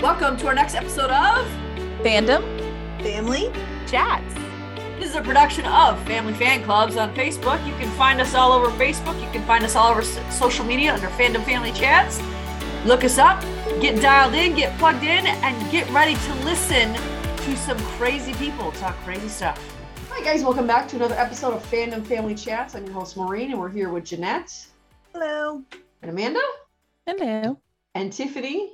Welcome to our next episode of Fandom Family Chats. This is a production of Family Fan Clubs on Facebook. You can find us all over Facebook. You can find us all over social media under Fandom Family Chats. Look us up, get dialed in, get plugged in, and get ready to listen to some crazy people talk crazy stuff. Hi, guys. Welcome back to another episode of Fandom Family Chats. I'm your host, Maureen, and we're here with Jeanette Hello. and Amanda Hello. and Tiffany.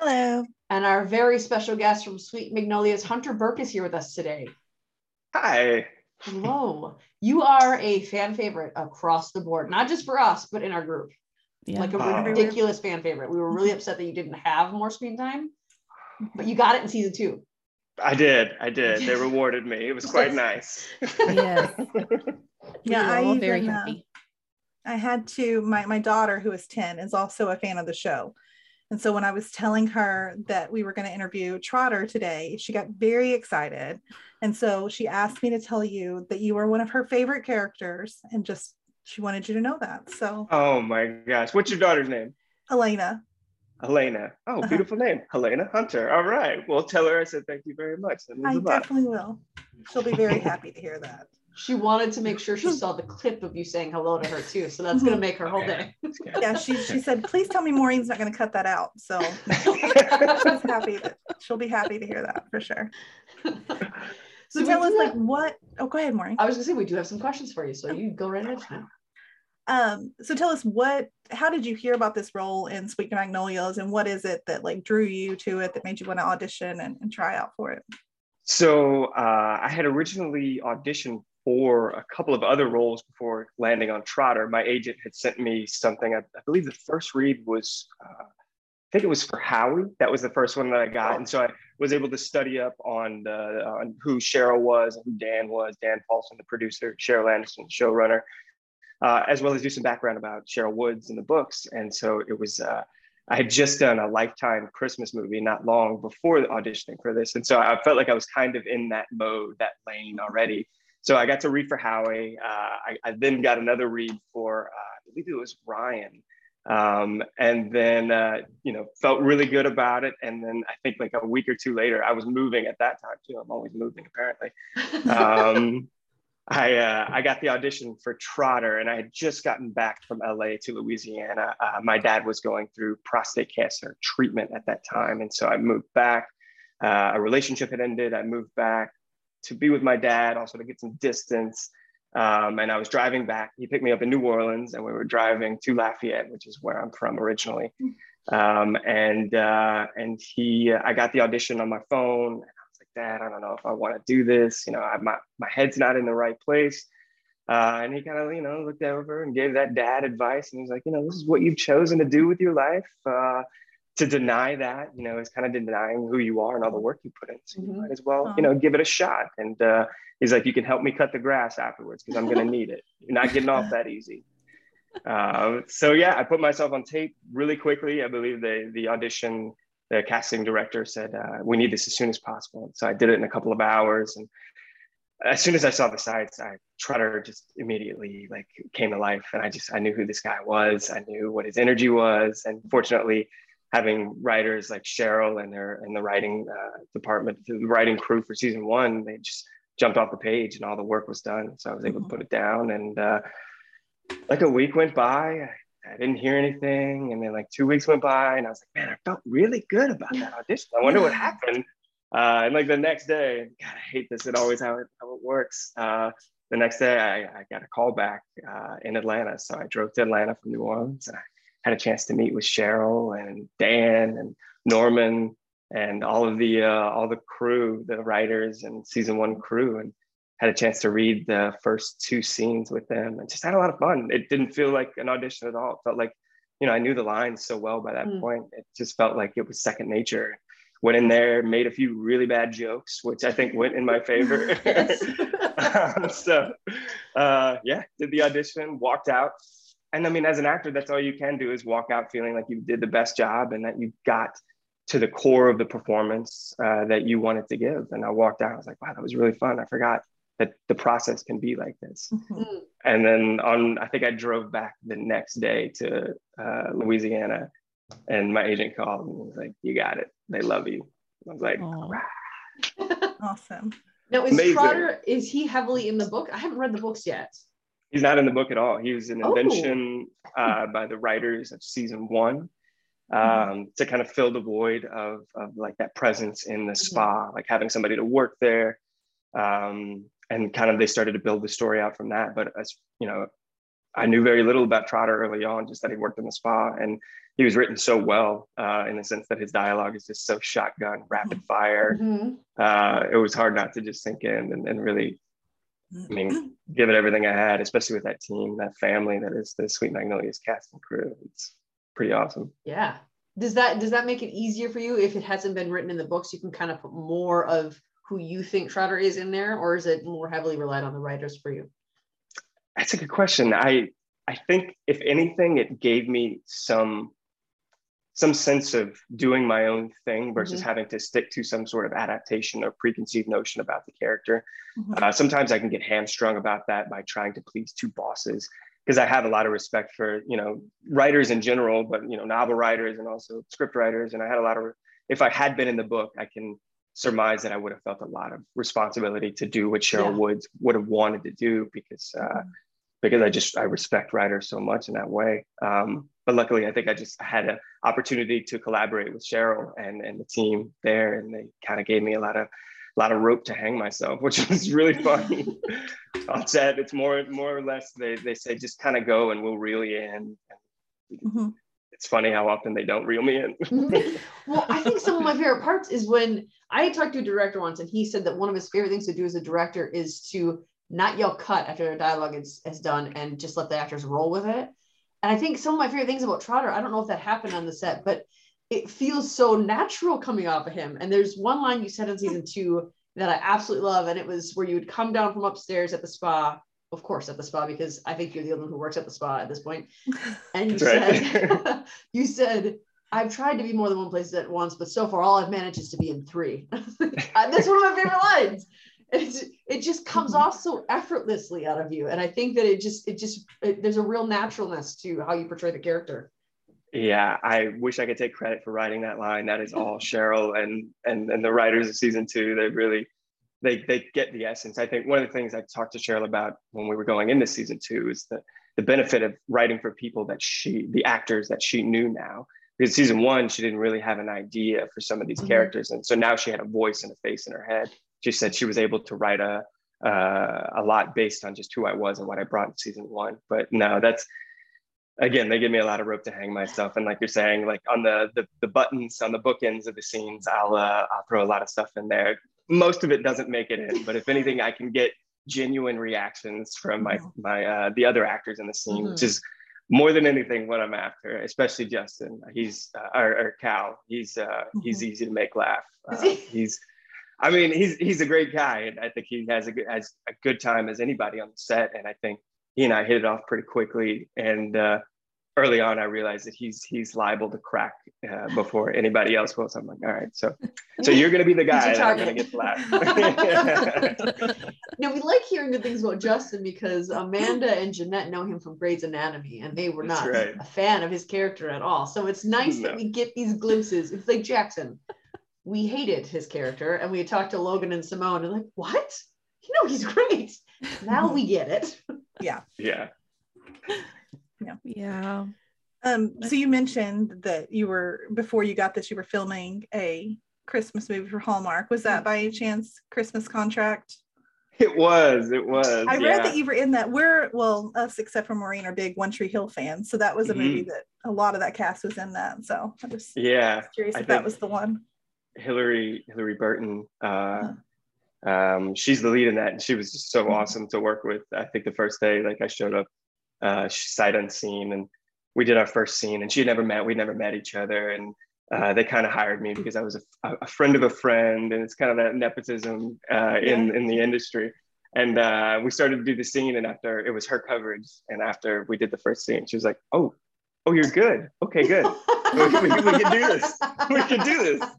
Hello. And our very special guest from Sweet Magnolias, Hunter Burke, is here with us today. Hi. Hello. You are a fan favorite across the board, not just for us, but in our group. Yeah. Like a Oh. ridiculous fan favorite. We were really upset that you didn't have more screen time, but you got it in season two. I did. I did. They rewarded me. It was quite nice. yes. Yeah, we I were all very even, uh, happy. I had to my my daughter who is 10 is also a fan of the show. And so when I was telling her that we were going to interview Trotter today, she got very excited. And so she asked me to tell you that you are one of her favorite characters and just she wanted you to know that. So Oh my gosh. What's your daughter's name? Elena, Helena. Oh, Uh-huh. beautiful name. Helena Hunter. All right. Well, tell her I said thank you very much. I definitely will. She'll be very happy to hear that. She wanted to make sure she saw the clip of you saying hello to her too. So that's gonna make her whole day. Yeah, she she said, please tell me Maureen's not going to cut that out. So she's happy that she'll be happy to hear that for sure. So, we tell us like have- what oh go ahead, Maureen. I was gonna say we do have some questions for you, so you go right ahead. Jeanette. Um, so tell us what how did you hear about this role in Sweet Magnolias and what is it that like drew you to it that made you want to audition and, and try out for it? So uh, I had originally auditioned for a couple of other roles before landing on Trotter. My agent had sent me something. I, I believe the first read was, uh, I think it was for Howie. That was the first one that I got, and so I was able to study up on the, on who Cheryl was and who Dan was. Dan Paulson, the producer, Sheryl Anderson, showrunner, uh, as well as do some background about Sherryl Woods in the books. And so it was. Uh, I had just done a Lifetime Christmas movie not long before auditioning for this, and so I felt like I was kind of in that mode, that lane already. So I got to read for Howie. Uh, I, I, then got another read for, uh, I believe it was Ryan, um, and then uh, you know felt really good about it. And then I think like a week or two later, I was moving at that time too. I'm always moving apparently. Um, I uh, I got the audition for Trotter, and I had just gotten back from LA to Louisiana. Uh, my dad was going through prostate cancer treatment at that time, and so I moved back. Uh, a relationship had ended. I moved back to be with my dad, also to get some distance. Um, and I was driving back. He picked me up in New Orleans, and we were driving to Lafayette, which is where I'm from originally. Um, and uh, and he, I got the audition on my phone. And I was like, Dad, I don't know if I want to do this. You know, I, my my head's not in the right place. Uh, and he kind of, you know, looked over and gave that dad advice. And he's like, you know, this is what you've chosen to do with your life. Uh, to deny that, you know, is kind of denying who you are and all the work you put in. So you Mhm. might as well, you know, give it a shot. And uh, he's like, you can help me cut the grass afterwards because I'm going to need it. You're not getting off that easy. Uh, so yeah, I put myself on tape really quickly. I believe the the audition, the casting director said uh, we need this as soon as possible. So I did it in a couple of hours, and as soon as I saw the sides, I Trotter just immediately like came to life, and I just I knew who this guy was. I knew what his energy was, and fortunately, having writers like Cheryl and their and the writing uh, department, the writing crew for season one, they just jumped off the page, and all the work was done. So I was able to put it down, and uh, like a week went by. I didn't hear anything, and then like two weeks went by, and I was like, man, I felt really good about that audition. I wonder what happened. Uh, and like the next day, God, I hate this. It always how it how it works. Uh, the next day, I, I got a call back uh, in Atlanta, so I drove to Atlanta from New Orleans, and I had a chance to meet with Cheryl and Dan and Norman and all of the uh, all the crew, the writers and season one crew, and had a chance to read the first two scenes with them, and just had a lot of fun. It didn't feel like an audition at all. It felt like, you know, I knew the lines so well by that Mm. point. It just felt like it was second nature. Went in there, made a few really bad jokes, which I think went in my favor. Um, so, uh, yeah, did the audition, walked out, and I mean, as an actor, that's all you can do is walk out feeling like you did the best job and that you got to the core of the performance uh, that you wanted to give. And I walked out, I was like, wow, that was really fun. I forgot that the process can be like this. Mhm. And then on, I think I drove back the next day to uh, Louisiana And my agent called and was like, "You got it. They love you." I was like, Aw. Awesome. Now, is Amazing. Trotter, is he heavily in the book? I haven't read the books yet. He's not in the book at all. He was an Oh. invention uh, by the writers of season one Mm-hmm. um, to kind of fill the void of, of like that presence in the Mm-hmm. spa, like having somebody to work there. Um, and kind of they started to build the story out from that. But as you know, I knew very little about Trotter early on, just that he worked in the spa and he was written so well uh, in the sense that his dialogue is just so shotgun, rapid fire. Mhm. Uh, it was hard not to just sink in and, and really I mean, give it everything I had, especially with that team, that family that is the Sweet Magnolias cast and crew. It's pretty awesome. Yeah. Does that does that make it easier for you if it hasn't been written in the books? You can kind of put more of who you think Trotter is in there, or is it more heavily relied on the writers for you? That's a good question. I I think if anything, it gave me some some sense of doing my own thing versus having to stick to some sort of adaptation or preconceived notion about the character. Mhm. Uh, sometimes I can get hamstrung about that by trying to please two bosses because I have a lot of respect for you know writers in general, but you know novel writers and also script writers. And I had a lot of if I had been in the book, I can surmise that I would have felt a lot of responsibility to do what Sherryl Yeah. Woods would have wanted to do because uh, because I just I respect writers so much in that way. Um, but luckily, I think I just had an opportunity to collaborate with Cheryl and and the team there, and they kind of gave me a lot of a lot of rope to hang myself, which was really fun. On set, it's more more or less they they say just kind of go and we'll reel you in. Mhm. It's funny how often they don't reel me in. well, I think some of my favorite parts is when I talked to a director once, and he said that one of his favorite things to do as a director is to not yell cut after a dialogue is, is done and just let the actors roll with it. And I think some of my favorite things about Trotter, I don't know if that happened on the set, but it feels so natural coming off of him. And there's one line you said in season two that I absolutely love, and it was where you would come down from upstairs at the spa, of course, at the spa, because I think you're the only one who works at the spa at this point. And you said, you said, I've tried to be more than one place at once, but so far all I've managed is to be in three. That's one of my favorite lines. It's, it just comes Mhm. off so effortlessly out of you, and I think that it just it just it, there's a real naturalness to how you portray the character. Yeah, I wish I could take credit for writing that line. That is all Cheryl and and and the writers of season two. They really they they get the essence. I think one of the things I talked to Cheryl about when we were going into season two is the the benefit of writing for people that she the actors that she knew now. Because season one, she didn't really have an idea for some of these Mhm. characters, and so now she had a voice and a face in her head. She said she was able to write a uh, a lot based on just who I was and what I brought in season one. But no, that's again, they give me a lot of rope to hang myself. And like you're saying, like on the the, the buttons on the bookends of the scenes, I'll uh, I'll throw a lot of stuff in there. Most of it doesn't make it in, but if anything, I can get genuine reactions from my Mhm. my uh, the other actors in the scene, which is more than anything what I'm after. Especially Justin, he's uh, or, or Cal, he's uh, he's easy to make laugh. Uh, he's I mean, he's he's a great guy, and I think he has a good has a good time as anybody on the set. And I think he and I hit it off pretty quickly. And uh, early on, I realized that he's he's liable to crack uh, before anybody else will. So I'm like, all right, so so you're gonna be the guy your that I'm gonna target. get flat. Now we like hearing good things about Justin because Amanda and Jeanette know him from Grey's Anatomy, and they were That's not right. a fan of his character at all. So it's nice that we get these glimpses. It's like Jackson. We hated his character, and we had talked to Logan and Simone, and like, what? You know, he's great. Now we get it. yeah, Yeah. Yeah. Um, so you mentioned that you were before you got this, you were filming a Christmas movie for Hallmark. Was that by any chance Christmas contract? it was, it was. I yeah. read that you were in that. We're well, us except for Maureen are big One Tree Hill fans, so that was a Mhm. movie that a lot of that cast was in that. So I was yeah, curious I if that think- was the one. Hilarie Hilarie Burton. Uh, um, she's the lead in that, and she was just so Mhm. awesome to work with. I think the first day, like I showed up, uh, sight unseen, and we did our first scene, and she had never met. We'd never met each other, and uh, they kind of hired me because I was a, a friend of a friend, and it's kind of that nepotism uh, in in the industry. And uh, we started to do the scene, and after it was her coverage, and after we did the first scene, she was like, "Oh, oh, you're good. Okay, good. we, we, we can do this. We can do this."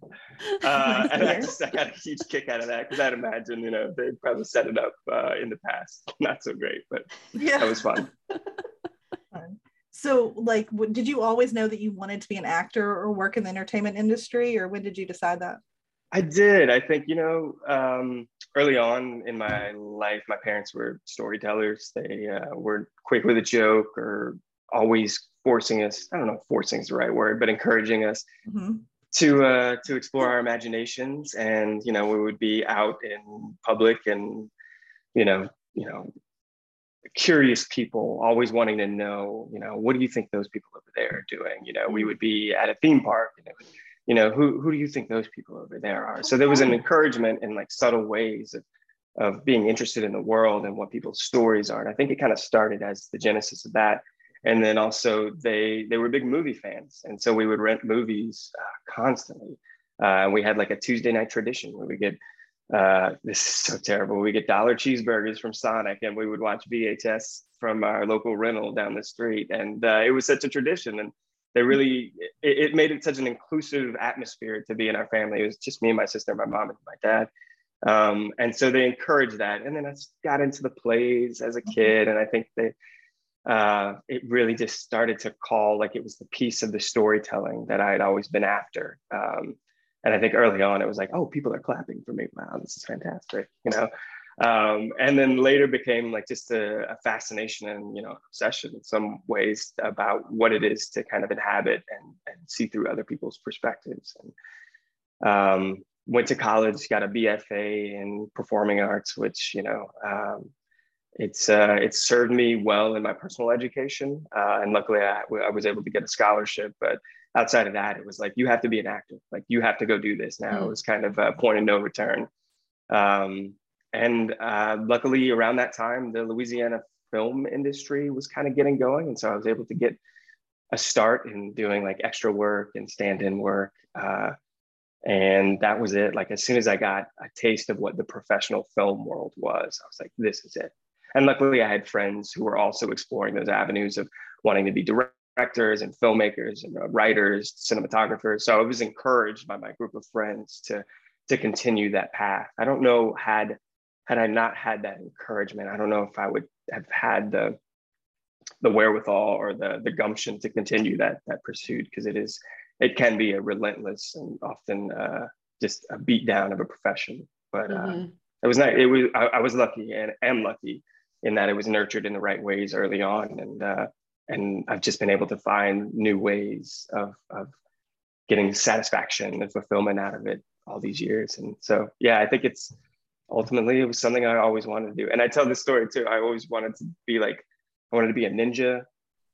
Uh, and I just I got a huge kick out of that because I'd imagine you know they probably set it up uh, in the past, not so great, but Yeah. that was fun. So, like, w- did you always know that you wanted to be an actor or work in the entertainment industry, or when did you decide that? I did. I think, you know, um, early on in my life, my parents were storytellers. They uh, were quick with a joke or always forcing us, I don't know if forcing is the right word, but encouraging us Mhm. To uh, to explore our imaginations. And, you know, we would be out in public and, you know, you know, curious people always wanting to know, you know, what do you think those people over there are doing? You know, we would be at a theme park and it would you know who who do you think those people over there are so there was an encouragement in like subtle ways of of being interested in the world and what people's stories are and i think it kind of started as the genesis of that and then also they they were big movie fans and so we would rent movies uh, constantly uh, and we had like a tuesday night tradition where we get uh, this is so terrible we get dollar cheeseburgers from sonic and we would watch vhs from our local rental down the street and uh, it was such a tradition and they really it, it, made it such an inclusive atmosphere to be in our family. It was just me and my sister, my mom and my dad. Um, and so they encouraged that. And then I got into the plays as a kid, and I think they uh, it really just started to call like it was the piece of the storytelling that I had always been after. Um, and I think early on it was like, oh, people are clapping for me. Wow, this is fantastic, you know. Um, and then later became like just a, a, fascination and you know obsession in some ways about what it is to kind of inhabit and, and see through other people's perspectives and um, went to college got a bfa in performing arts which you know um, it's uh, it's served me well in my personal education uh, and luckily I, I was able to get a scholarship but outside of that it was like you have to be an actor. Like you have to go do this now mm. it was kind of a point of no return. Um, and uh, luckily around that time the louisiana film industry was kind of getting going and so i was able to get a start in doing like extra work and stand-in work uh, and that was it. Like as soon as i got a taste of what the professional film world was i was like this is it and luckily i had friends who were also exploring those avenues of wanting to be directors and filmmakers and uh, writers cinematographers so i was encouraged by my group of friends to to continue that path i don't know had had I not had that encouragement, I don't know if I would have had the the wherewithal or the the gumption to continue that that pursuit because it is it can be a relentless and often uh, just a beat down of a profession. But uh, mm-hmm. it was not. It was I, I, was lucky and am lucky in that it was nurtured in the right ways early on, and uh, and I've just been able to find new ways of of getting satisfaction and fulfillment out of it all these years. And so yeah, I think it's ultimately it was something I always wanted to do. And I tell this story too. I always wanted to be like, I wanted to be a ninja,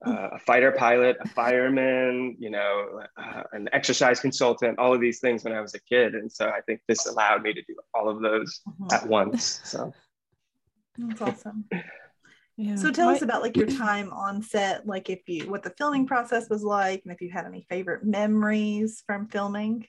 uh, a fighter pilot, a fireman, you know, uh, an exercise consultant, all of these things when I was a kid. And so I think this allowed me to do all of those mm-hmm. at once. So that's awesome. Yeah. So tell My- us about like your time on set, like if you what the filming process was like, and if you had any favorite memories from filming.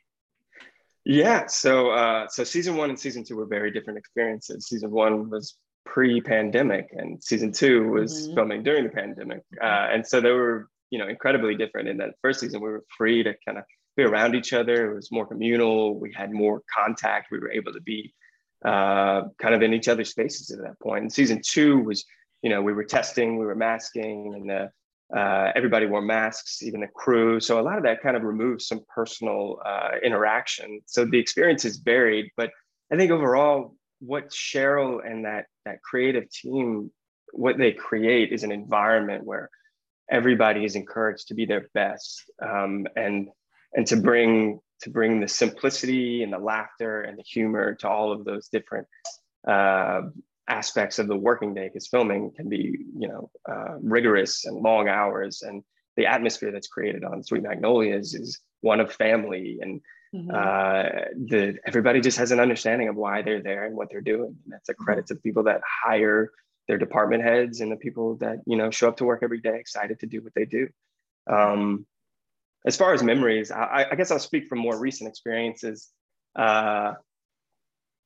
Yeah, so uh, so season one and season two were very different experiences. Season one was pre-pandemic, and season two was mm-hmm. filming during the pandemic, uh, and so they were you know incredibly different. In that first season, we were free to kind of be around each other. It was more communal. We had more contact. We were able to be uh, kind of in each other's spaces at that point. And season two was you know we were testing, we were masking, and uh, uh, everybody wore masks, even the crew. So a lot of that kind of removes some personal uh, interaction. So the experience is varied, but I think overall, what Cheryl and that that creative team, what they create is an environment where everybody is encouraged to be their best um, and and to bring to bring the simplicity and the laughter and the humor to all of those different uh, aspects of the working day because filming can be you know uh, rigorous and long hours and the atmosphere that's created on sweet magnolias is one of family and mm-hmm. uh, the everybody just has an understanding of why they're there and what they're doing and that's a credit to the people that hire their department heads and the people that you know show up to work every day excited to do what they do um, as far as memories I, I guess i'll speak from more recent experiences uh,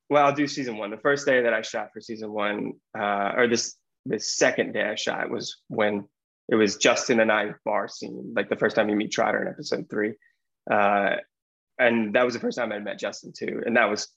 well, I'll do season one. The first day that I shot for season one, uh, or this the second day I shot was when it was Justin and I bar scene, like the first time you meet Trotter in episode three. Uh, and that was the first time I met Justin too. And that was,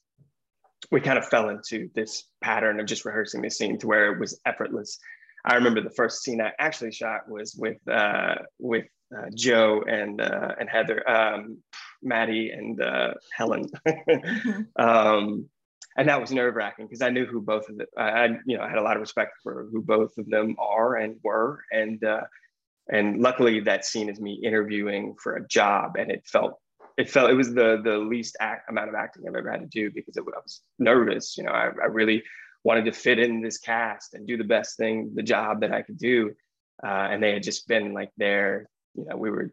we kind of fell into this pattern of just rehearsing the scene to where it was effortless. I remember the first scene I actually shot was with uh, with uh, Joe and uh, and Heather, um, Maddie and uh, Helen, mm-hmm. um, and that was nerve wracking because I knew who both of them. I, you know I had a lot of respect for who both of them are and were, and uh, and luckily that scene is me interviewing for a job, and it felt it felt it was the the least act, amount of acting I've ever had to do because it, I was nervous. You know, I, I really wanted to fit in this cast and do the best thing, the job that I could do. Uh, and they had just been like there, you know, we were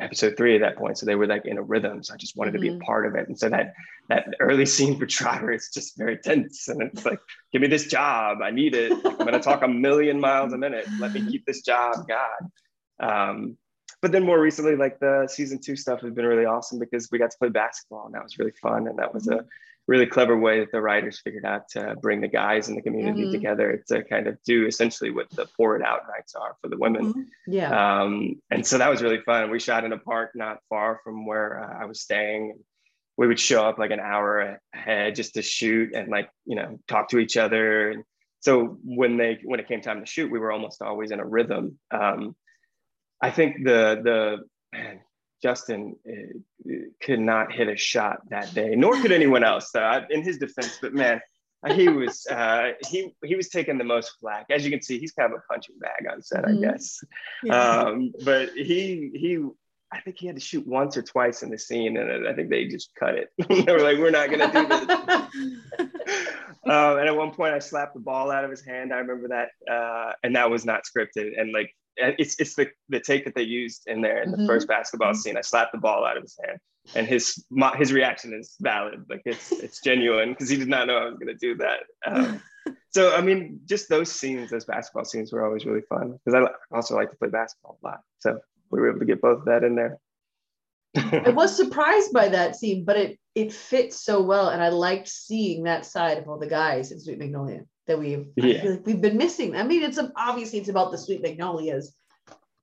episode three at that point. So they were like in a rhythm. So I just wanted mm-hmm. to be a mm-hmm. part of it. And so that that early scene for Trotter is just very tense. And it's like, give me this job. I need it. I'm gonna talk a million miles a minute. Let me keep this job, God. Um, but then more recently, like the season two stuff has been really awesome because we got to play basketball and that was really fun. And that was a really clever way that the writers figured out to bring the guys in the community mm-hmm. together to kind of do essentially what the pour it out nights are for the women. Mm-hmm. Yeah. Um, and so that was really fun. We shot in a park not far from where uh, I was staying. We would show up like an hour ahead just to shoot and like, you know, talk to each other. And so when they, when it came time to shoot, we were almost always in a rhythm. Um, I think the, the, man, Justin uh, could not hit a shot that day, nor could anyone else. So in his defense, but man, he was uh, he he was taking the most flack. As you can see, he's kind of a punching bag on set, mm-hmm. I guess. Yeah. Um, but he he. I think he had to shoot once or twice in the scene, and I think they just cut it. they were like, "We're not going to do this." um, and at one point, I slapped the ball out of his hand. I remember that, uh, and that was not scripted. And like it's it's the the take that they used in there in the mm-hmm. first basketball mm-hmm. scene. I slapped the ball out of his hand, and his his reaction is valid. Like it's it's genuine because he did not know I was going to do that. Um, so I mean, just those scenes, those basketball scenes, were always really fun because I also like to play basketball a lot. So we were able to get both of that in there. I was surprised by that scene, but it it fits so well, and I liked seeing that side of all the guys in Sweet Magnolia that we've yeah. like we've been missing. I mean, it's a, obviously it's about the sweet magnolias,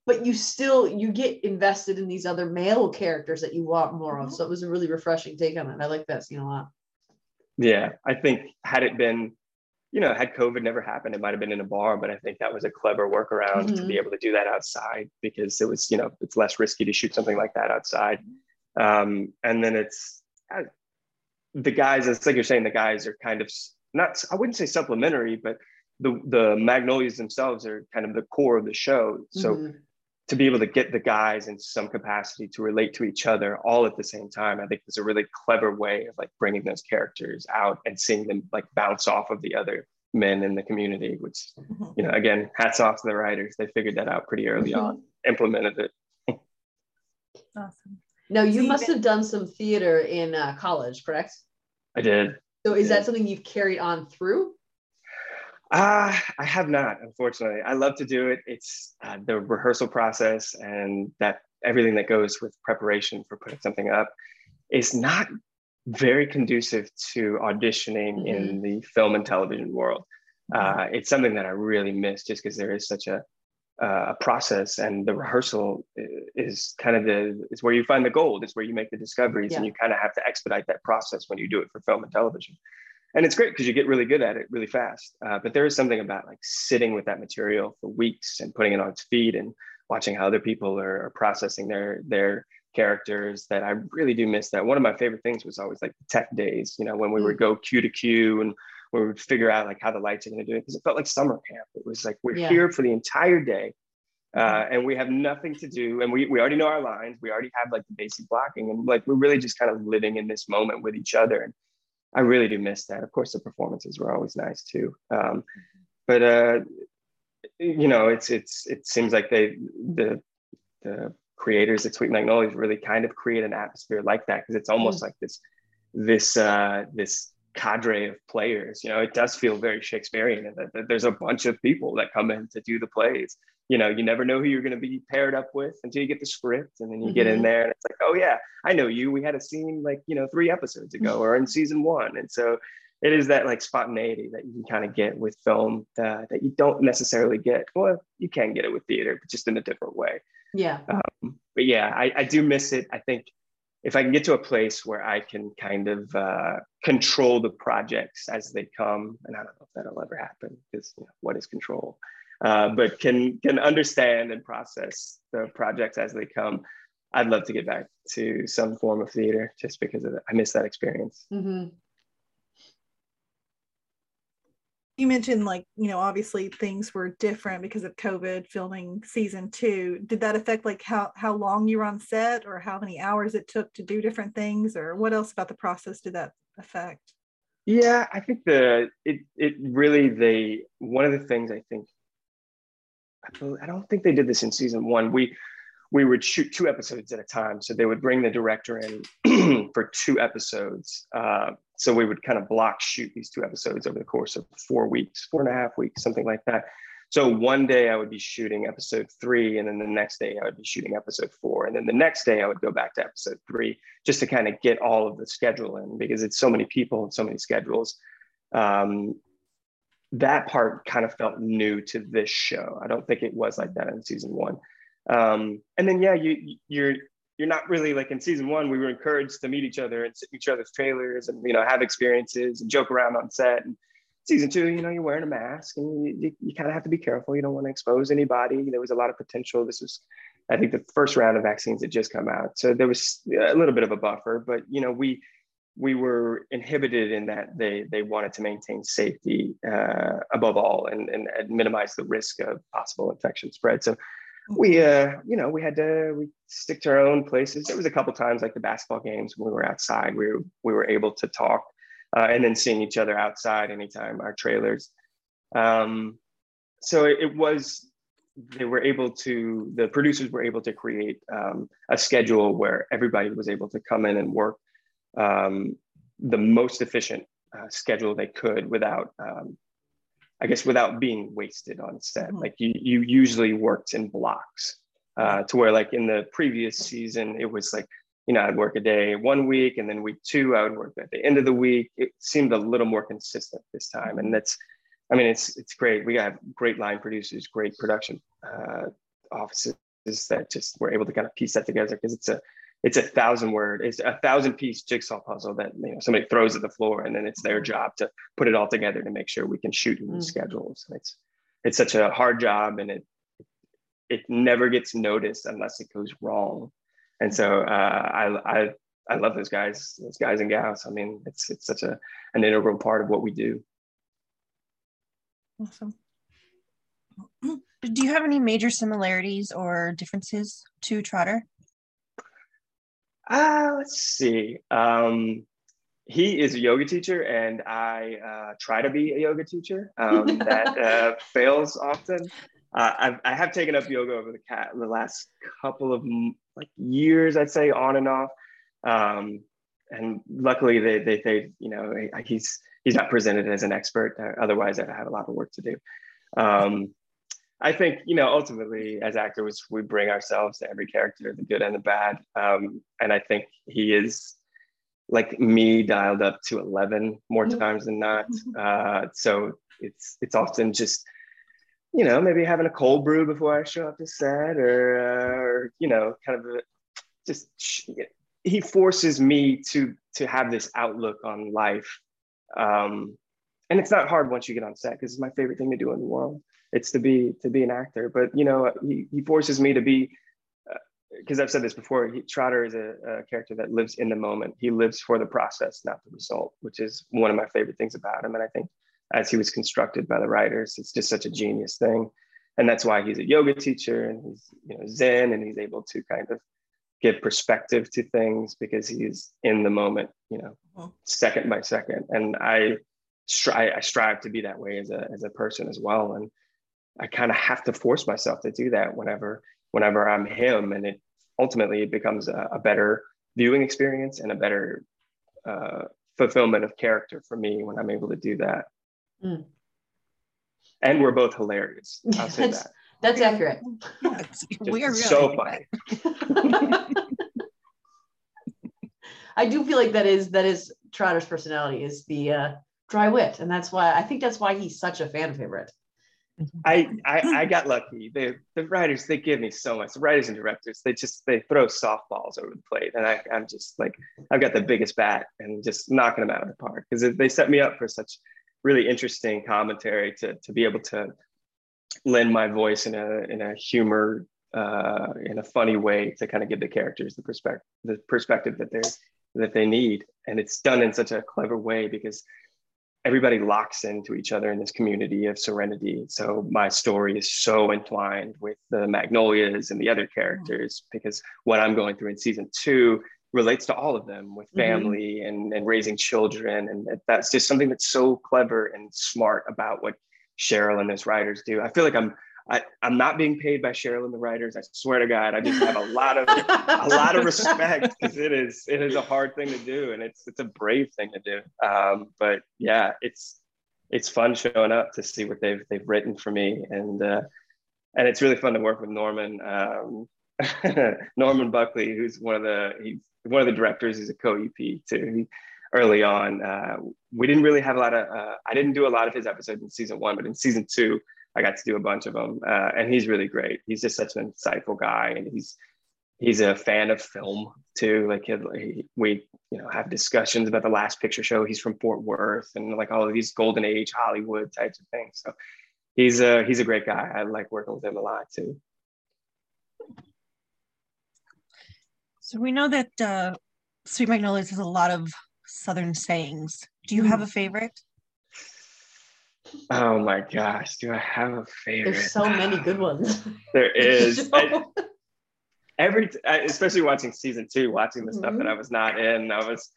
but you still you get invested in these other male characters that you want more of. Mm-hmm. So it was a really refreshing take on it. I like that scene a lot. Yeah, I think had it been, you know, had COVID never happened, it might have been in a bar, but I think that was a clever workaround mm-hmm. to be able to do that outside because it was, you know, it's less risky to shoot something like that outside. Um, and then it's uh, the guys, it's like you're saying, the guys are kind of not I wouldn't say supplementary, but the the magnolias themselves are kind of the core of the show. So mm-hmm. to be able to get the guys in some capacity to relate to each other all at the same time, I think is a really clever way of like bringing those characters out and seeing them like bounce off of the other men in the community. Which mm-hmm. you know, again, hats off to the writers. They figured that out pretty early mm-hmm. on, implemented it. awesome. Now you must have done some theater in uh, college, correct? I did. So is that something you've carried on through? Uh, I have not, unfortunately. I love to do it. It's uh, the rehearsal process and that everything that goes with preparation for putting something up is not very conducive to auditioning mm-hmm. in the film and television world. Mm-hmm. Uh, it's something that I really miss just because there is such a uh, a process and the rehearsal is kind of the is where you find the gold it's where you make the discoveries yeah. and you kind of have to expedite that process when you do it for film and television and it's great because you get really good at it really fast uh, but there is something about like sitting with that material for weeks and putting it on its feet and watching how other people are, are processing their their characters that i really do miss that one of my favorite things was always like the tech days you know when we mm. would go cue to cue and where we would figure out like how the lights are going to do it because it felt like summer camp. It was like we're yeah. here for the entire day, uh, and we have nothing to do, and we we already know our lines. We already have like the basic blocking, and like we're really just kind of living in this moment with each other. And I really do miss that. Of course, the performances were always nice too, um, but uh, you know, it's it's it seems like they the the creators at Sweet Magnolias really kind of create an atmosphere like that because it's almost mm. like this this uh, this cadre of players. You know, it does feel very Shakespearean and that, that, there's a bunch of people that come in to do the plays. You know, you never know who you're going to be paired up with until you get the script and then you mm-hmm. get in mm-hmm. there and it's like, oh yeah, I know you. We had a scene like, you know, three episodes ago or in season one. And so it is that like spontaneity that you can kind of get with film that, that you don't necessarily get. Well, you can get it with theater, but just in a different way. Yeah. Um, but yeah, I, I do miss it. I think if I can get to a place where I can kind of uh, control the projects as they come, and I don't know if that'll ever happen because you know, what is control? uh, but can can understand and process the projects as they come. I'd love to get back to some form of theater just because of I miss that experience. Mm-hmm. You mentioned like, you know, obviously things were different because of COVID filming season two. Did that affect like how how long you were on set or how many hours it took to do different things or what else about the process did that affect? Yeah, I think the it it really they one of the things I think I don't think they did this in season one. We we would shoot two episodes at a time. So they would bring the director in for two episodes. Uh, so we would kind of block shoot these two episodes over the course of four weeks, four and a half weeks, something like that. So one day I would be shooting episode three, and then the next day I would be shooting episode four, and then the next day I would go back to episode three just to kind of get all of the schedule in because it's so many people and so many schedules. Um, that part kind of felt new to this show. I don't think it was like that in season one. Um, and then yeah, you you're you're not really like in season one. We were encouraged to meet each other and sit in each other's trailers and you know have experiences and joke around on set. And season two, you know, you're wearing a mask and you, you, you kind of have to be careful. You don't want to expose anybody. There was a lot of potential. This was, I think, the first round of vaccines had just come out, so there was a little bit of a buffer. But you know, we we were inhibited in that they they wanted to maintain safety uh, above all and, and, and minimize the risk of possible infection spread. So we uh you know we had to we stick to our own places. There was a couple times like the basketball games when we were outside we were we were able to talk uh, and then seeing each other outside anytime our trailers. Um so it, was they were able to the producers were able to create um, a schedule where everybody was able to come in and work um, the most efficient uh, schedule they could without um, I guess without being wasted on set. Mm-hmm. Like you, you usually worked in blocks uh, to where like in the previous season, it was like, you know, I'd work a day one week and then week two, I would work at the end of the week. It seemed a little more consistent this time. And that's, I mean, it's, it's great. We have great line producers, great production uh, offices that just were able to kind of piece that together because it's a, it's a thousand word, it's a thousand piece jigsaw puzzle that you know somebody throws at the floor, and then it's their job to put it all together to make sure we can shoot in mm. schedules. It's it's such a hard job, and it it never gets noticed unless it goes wrong. And so uh, I I I love those guys, those guys and gals. I mean, it's it's such a an integral part of what we do. Awesome. Do you have any major similarities or differences to Trotter? Uh, let's see. Um, he is a yoga teacher, and I uh, try to be a yoga teacher. Um, that uh, fails often. Uh, I've, I have taken up yoga over the, cat, the last couple of like years, I'd say, on and off. Um, and luckily, they, they, they, you know, he's he's not presented as an expert. Otherwise, I'd have a lot of work to do. Um, I think you know ultimately as actors we bring ourselves to every character, the good and the bad, um, and I think he is like me dialed up to eleven more mm-hmm. times than not. Uh, so it's it's often just you know maybe having a cold brew before I show up to set, or, uh, or you know kind of a, just he forces me to to have this outlook on life. Um, and it's not hard once you get on set because it's my favorite thing to do in the world it's to be to be an actor. But you know he, he forces me to be because uh, i've said this before he, trotter is a, a, character that lives in the moment. He lives for the process not the result which is one of my favorite things about him. And i think as he was constructed by the writers it's just such a genius thing. And that's why he's a yoga teacher and he's you know zen and he's able to kind of give perspective to things because he's in the moment you know mm-hmm. second by second. And i strive i strive to be that way as a as a person as well. And I kind of have to force myself to do that whenever whenever I'm him, and it ultimately it becomes a, a better viewing experience and a better uh, fulfillment of character for me when I'm able to do that. Mm. And we're both hilarious. I'll say that's, that. That's accurate. we are really so funny. I do feel like that is that is Trotter's personality is the uh, dry wit, and that's why I think that's why he's such a fan favorite. I, I, I got lucky. The the writers they give me so much. The writers and directors they just they throw softballs over the plate, and I, I'm just like I've got the biggest bat and just knocking them out of the park because they set me up for such really interesting commentary to to be able to lend my voice in a in a humor uh, in a funny way to kind of give the characters the perspective the perspective that they that they need, and it's done in such a clever way because everybody locks into each other in this community of serenity. So my story is so entwined with the Magnolias and the other characters because what I'm going through in season two relates to all of them with mm-hmm. family mm-hmm. and, and raising children. And that's just something that's so clever and smart about what Cheryl and those writers do. I feel like I'm I, I'm not being paid by Cheryl and the writers. I swear to God, I just have a lot of a lot of respect because it is it is a hard thing to do and it's it's a brave thing to do. Um, but yeah, it's it's fun showing up to see what they've they've written for me and uh, and it's really fun to work with Norman um, Norman Buckley, who's one of the he's one of the directors. He's a co-EP too. He, early on, uh, we didn't really have a lot of. Uh, I didn't do a lot of his episodes in season one, but in season two I got to do a bunch of them, uh, and he's really great. He's just such an insightful guy, and he's he's a fan of film too. Like he, we, you know, have discussions about the Last Picture Show. He's from Fort Worth, and like all of these golden age Hollywood types of things. So he's a he's a great guy. I like working with him a lot too. So we know that uh, Sweet Magnolias has a lot of Southern sayings. Do you have hmm. a favorite? Oh my gosh, do I have a favorite? There's so many good ones. There is. I, every, especially watching season two, watching the mm-hmm. stuff that I was not in, I was,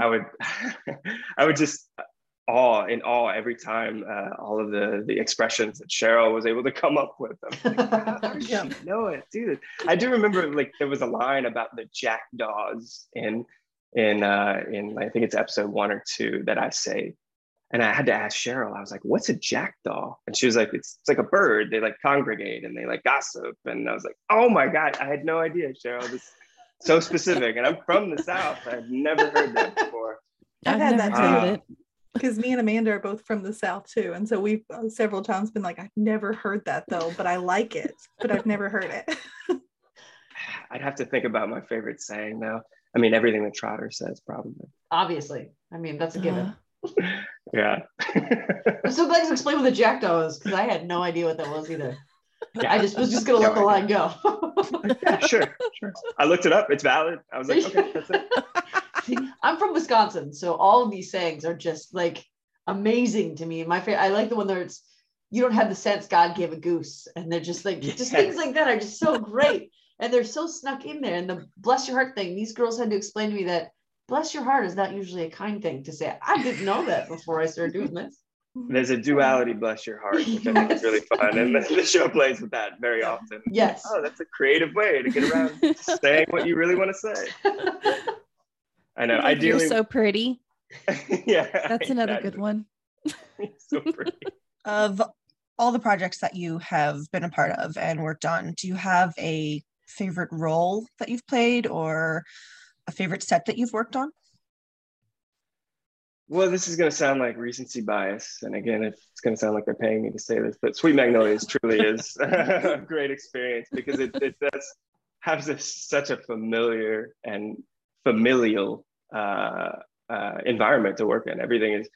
I would, I would just awe in awe every time uh, all of the the expressions that Cheryl was able to come up with. I'm like, yeah. know it, dude. I do remember like there was a line about the jackdaws in in uh, in I think it's episode one or two that I say and I had to ask Cheryl, I was like, what's a jackdaw? And she was like, it's, it's like a bird. They like congregate and they like gossip. And I was like, oh my God, I had no idea, Cheryl. This so specific. And I'm from the South. I've never heard that before. I've, I've had that too. Because me and Amanda are both from the South too. And so we've uh, several times been like, I've never heard that though, but I like it, but I've never heard it. I'd have to think about my favorite saying now. I mean, everything that Trotter says, probably. Obviously. I mean, that's a given. Uh, yeah. so let's explain what the jackdaw is because I had no idea what that was either. Yeah. I just was just gonna let the line go. yeah, sure, sure. I looked it up. It's valid. I was like, okay, that's it. See, I'm from Wisconsin, so all of these sayings are just like amazing to me. My favorite, I like the one where it's you don't have the sense God gave a goose, and they're just like yes. just things like that are just so great, and they're so snuck in there. And the bless your heart thing, these girls had to explain to me that bless your heart is not usually a kind thing to say. I didn't know that before I started doing this. There's a duality, bless your heart, which yes. I think is really fun. And the show plays with that very often. Yes. Oh, that's a creative way to get around saying what you really want to say. I know. Ideally, you're so pretty. yeah. That's another exactly. good one. so pretty. Of all the projects that you have been a part of and worked on, do you have a favorite role that you've played or a favorite set that you've worked on? Well, this is going to sound like recency bias. And again, it's going to sound like they're paying me to say this, but Sweet Magnolias truly is a great experience because it, it does have this, such a familiar and familial uh, uh, environment to work in. Everything is,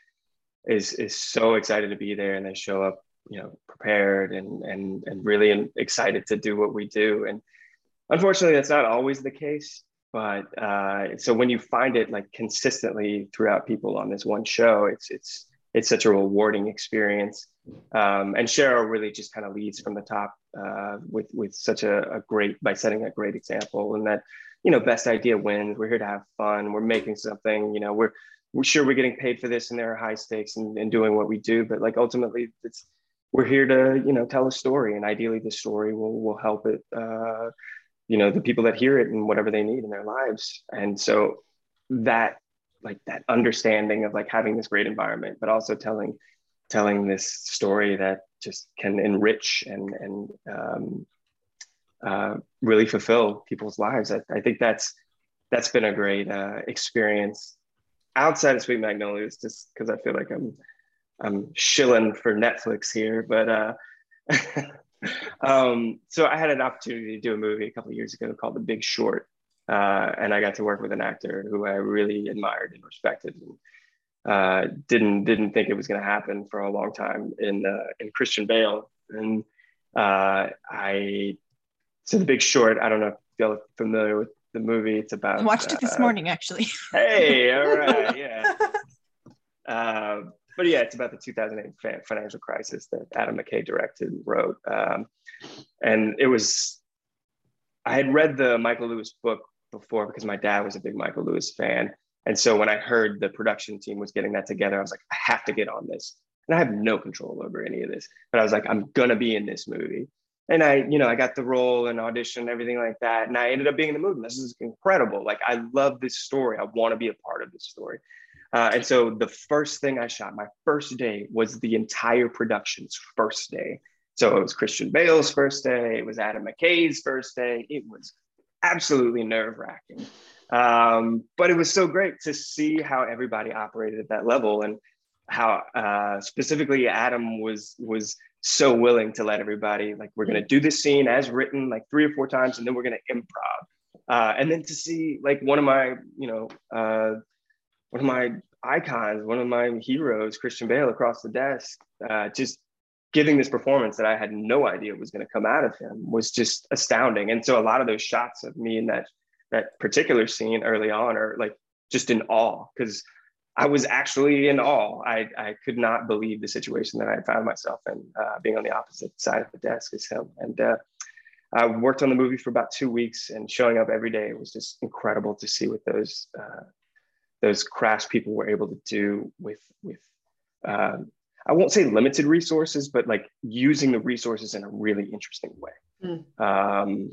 is, is so excited to be there and they show up, you know, prepared and, and, and really excited to do what we do. And unfortunately, that's not always the case but uh, so when you find it like consistently throughout people on this one show it's it's it's such a rewarding experience. Um, and cheryl really just kind of leads from the top uh, with with such a, a, great by setting a great example. And that you know best idea wins. We're here to have fun. We're making something you know we're we're sure we're getting paid for this and there are high stakes and, and doing what we do. But like ultimately it's we're here to you know tell a story. And ideally the story will will help it uh, you know the people that hear it and whatever they need in their lives. And so that like that understanding of like having this great environment but also telling telling this story that just can enrich and and um, uh, really fulfill people's lives I, I, think that's that's been a great uh, experience outside of sweet magnolias just because i feel like i'm i'm shilling for netflix here but uh um, so I had an opportunity to do a movie a couple of years ago called The Big Short, uh, and I got to work with an actor who I really admired and respected, and uh, didn't didn't think it was going to happen for a long time in uh, in Christian Bale, and Uh, I so the Big Short. I don't know if you're familiar with the movie. It's about. I watched it this uh, morning, actually. Hey, all right, yeah. But yeah, it's about the 2008 financial crisis that Adam McKay directed and wrote. Um, and it was, I had read the Michael Lewis book before because my dad was a big Michael Lewis fan. And so when I heard the production team was getting that together, I was like, I have to get on this. And I have no control over any of this, but I was like, I'm gonna be in this movie. And I, you know, I got the role and audition and everything like that. And I ended up being in the movie. This is incredible. Like, I love this story. I want to be a part of this story. Uh, and so the first thing I shot, my first day was the entire production's first day. So it was Christian Bale's first day, it was Adam McKay's first day. It was absolutely nerve wracking. Um, but it was so great to see how everybody operated at that level and how uh, specifically Adam was was so willing to let everybody like we're going to do this scene as written like three or four times and then we're going to improv uh, and then to see like one of my you know uh, one of my icons, one of my heroes, Christian Bale, across the desk, uh, just giving this performance that I had no idea was going to come out of him was just astounding. And so a lot of those shots of me in that that particular scene early on are like just in awe because I was actually in awe. I, I could not believe the situation that I found myself in, uh, being on the opposite side of the desk as him. And uh, I worked on the movie for about two weeks and showing up every day. Was just incredible to see what those uh, those crafts people were able to do with with um, I won't say limited resources, but like using the resources in a really interesting way. Mm. Um,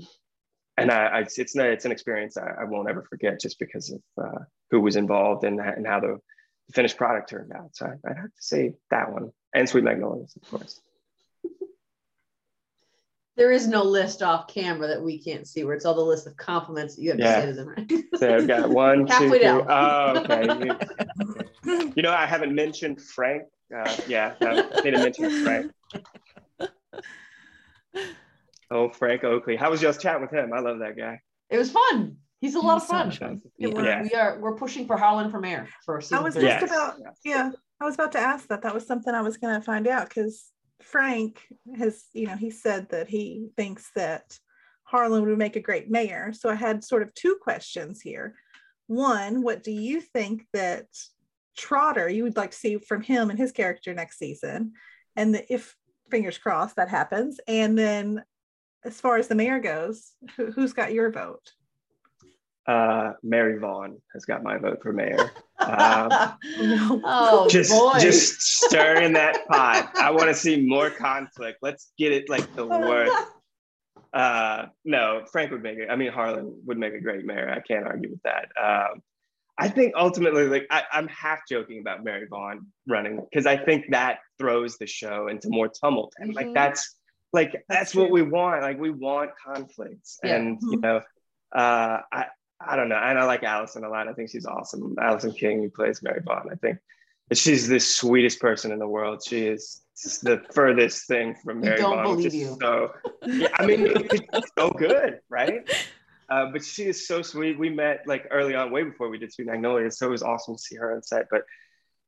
and I, I, it's not, it's an experience I, I, won't ever forget just because of uh, who was involved and, and how the, the finished product turned out. So I, would have to say that one and Sweet Magnolias, of course there is no list off camera that we can't see where it's all the list of compliments that you have yeah. to say to them, right? so I've got one, two. Oh, okay. you know, I haven't mentioned Frank. Uh, yeah, I need to mention Frank. Oh, Frank Oakley. How was y'all's chat with him? I love that guy. It was fun. He's a lot of fun. So yeah, we're, yeah. We are we're pushing for Harlan from air for mayor for I was just yes. about yeah. I was about to ask that. That was something I was going to find out because Frank has, you know, he said that he thinks that Harlan would make a great mayor. So I had sort of two questions here. One, what do you think that Trotter you would like to see from him and his character next season? And the, if fingers crossed that happens. And then as far as the mayor goes, who, who's got your vote? Uh, Mary Vaughn has got my vote for mayor. Uh, oh, just, boy. just stirring that pot. I want to see more conflict. Let's get it like the worst. Uh, no, Frank would make it. I mean, Harlan would make a great mayor. I can't argue with that. Um, I think ultimately, like I, am half joking about Mary Vaughn running because I think that throws the show into more tumult, and like mm-hmm. that's like that's, that's what we want. Like we want conflicts, yeah. and you mm-hmm. know, uh, I I don't know. And I like Allison a lot. I think she's awesome. Allison King, who plays Mary Vaughn, I think she's the sweetest person in the world. She is the furthest thing from Mary don't Vaughn. Believe you. So, yeah, I mean, it's so good, right? Uh, but she is so sweet. We met like early on, way before we did Sweet Magnolia. So it was awesome to see her on set. But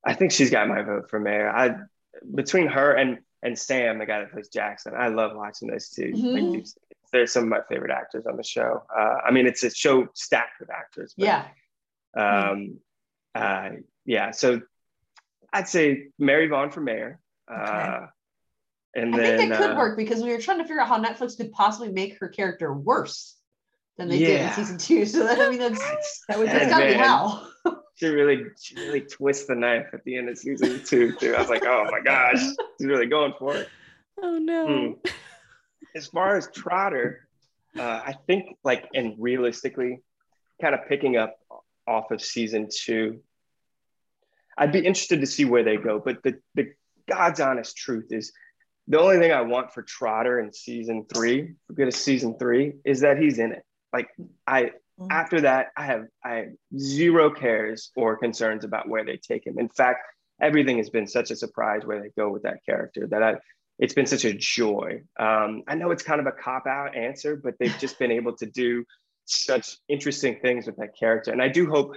I think she's got my vote for mayor. I between her and and Sam, the guy that plays Jackson, I love watching those 2 mm-hmm. Like, they're some of my favorite actors on the show. Uh, I mean, it's a show stacked with actors. But, yeah. Um, uh, yeah. So I'd say Mary Vaughn for mayor. Uh, okay. and I then, think that could uh, work because we were trying to figure out how Netflix could possibly make her character worse than they yeah. did in season two. So that I mean, that's that was that's gotta be how. She really, she really twists the knife at the end of season two too. I was like, oh my gosh, she's really going for it. Oh no. Hmm as far as Trotter, uh, I think like and realistically, kind of picking up off of season two, I'd be interested to see where they go. But the the God's honest truth is, the only thing I want for Trotter in season three, forget a season three, is that he's in it. Like I mm-hmm. after that, I have I have zero cares or concerns about where they take him. In fact, everything has been such a surprise where they go with that character that I it's been such a joy. Um, I know it's kind of a cop out answer, but they've just been able to do such interesting things with that character. And I do hope,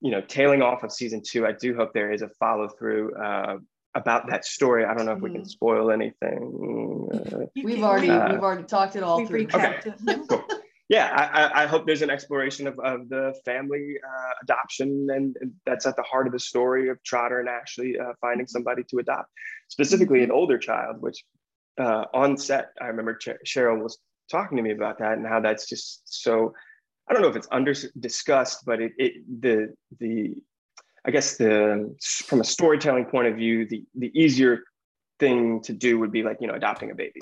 you know, tailing off of season two, I do hope there is a follow through uh, about that story. I don't know if we can Mhm. spoil anything. Uh, We've already we- Uh, we've already talked it all we've through. recapped it. cool. Yeah, I, I- hope there's an exploration of, of the family uh, adoption, and, and that's at the heart of the story of Trotter and Ashley uh, finding somebody to adopt, specifically an older child. Which uh, on set, I remember Ch- Sheryl was talking to me about that and how that's just so. I don't know if it's under discussed, but it, it the the I guess the from a storytelling point of view, the the easier thing to do would be like you know adopting a baby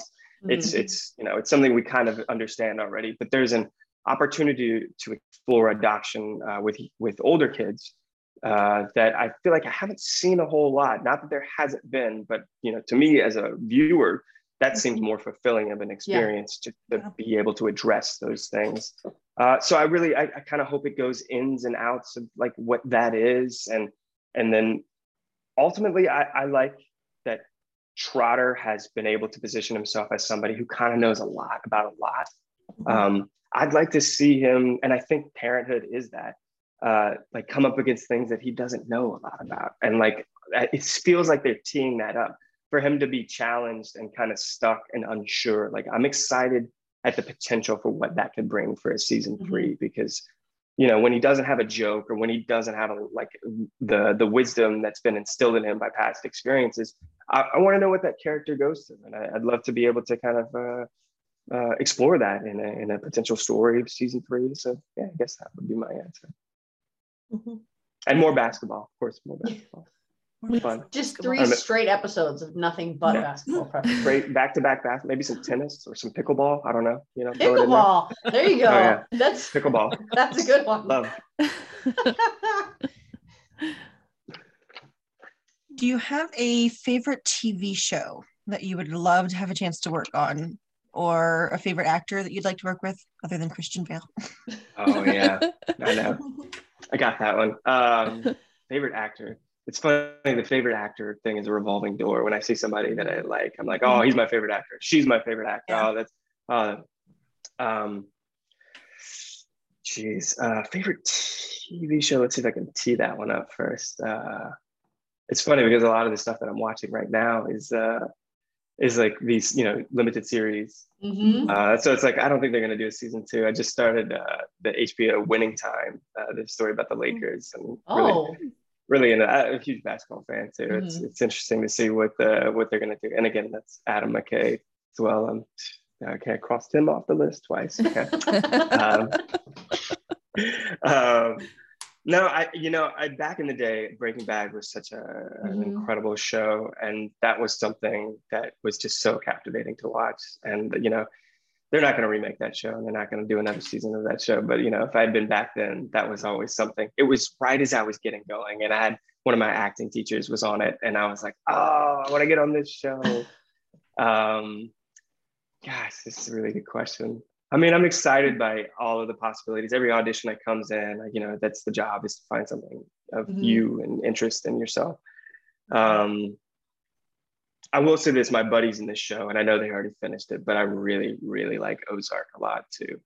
it's Mhm. it's you know it's something we kind of understand already but there's an opportunity to explore adoption uh, with with older kids uh, that i feel like i haven't seen a whole lot. Not that there hasn't been but you know to me as a viewer that seems more fulfilling of an experience to, to Yeah. be able to address those things. Uh, so i really i, I kind of hope it goes ins and outs of like what that is and and then ultimately i, I like Trotter has been able to position himself as somebody who kind of knows a lot about a lot. Um, I'd like to see him, and I think parenthood is that, uh, like come up against things that he doesn't know a lot about, and like it feels like they're teeing that up for him to be challenged and kind of stuck and unsure. Like I'm excited at the potential for what that could bring for a season Mhm. three because you know when he doesn't have a joke or when he doesn't have a like the the wisdom that's been instilled in him by past experiences i, I want to know what that character goes through and I, would love to be able to kind of uh, uh, explore that in a, in a potential story of season three. So yeah i guess that would be my answer. Mhm. and more basketball of course more basketball More fun Just three straight episodes of nothing but Yeah. basketball preferences. great back-to-back bath maybe some tennis or some pickleball i don't know you know throw it in there. Pickleball. There you go. Oh, yeah. That's pickleball that's a good one. love Do you have a favorite TV show that you would love to have a chance to work on, or a favorite actor that you'd like to work with other than Christian Bale? oh yeah i know I got that one. Um, favorite actor. It's funny. The favorite actor thing is a revolving door. When I see somebody that I like, I'm like, oh, he's my favorite actor. She's my favorite actor. Yeah. Oh, that's. Uh, um, jeez, uh, favorite TV show. Let's see if I can tee that one up first. Uh, it's funny because a lot of the stuff that I'm watching right now is uh, is like these, you know, limited series. Mhm. Uh, so it's like I don't think they're going to do a season two. I just started uh, the HBO Winning Time, uh, the story about the Lakers, and really, Really, I'm a huge basketball fan too. It's it's interesting to see what the what they're going to do. And again, that's Adam McKay as well. Um, okay, I crossed him off the list twice. Okay. um, um, no, I you know I back in the day, Breaking Bad was such a, an Mhm. incredible show, and that was something that was just so captivating to watch. And you know, they're not going to remake that show, and they're not going to do another season of that show. But you know, if I had been back then, that was always something. It was right as I was getting going, and I had one of my acting teachers was on it, and I was like, oh, I want to get on this show. Um, gosh, this is a really good question. I mean, I'm excited by all of the possibilities. Every audition that comes in, like, you know, that's the job is to find something of Mhm. you and interest in yourself. Um, I will say this: my buddies in this show, and I know they already finished it, but I really, really like Ozark a lot too.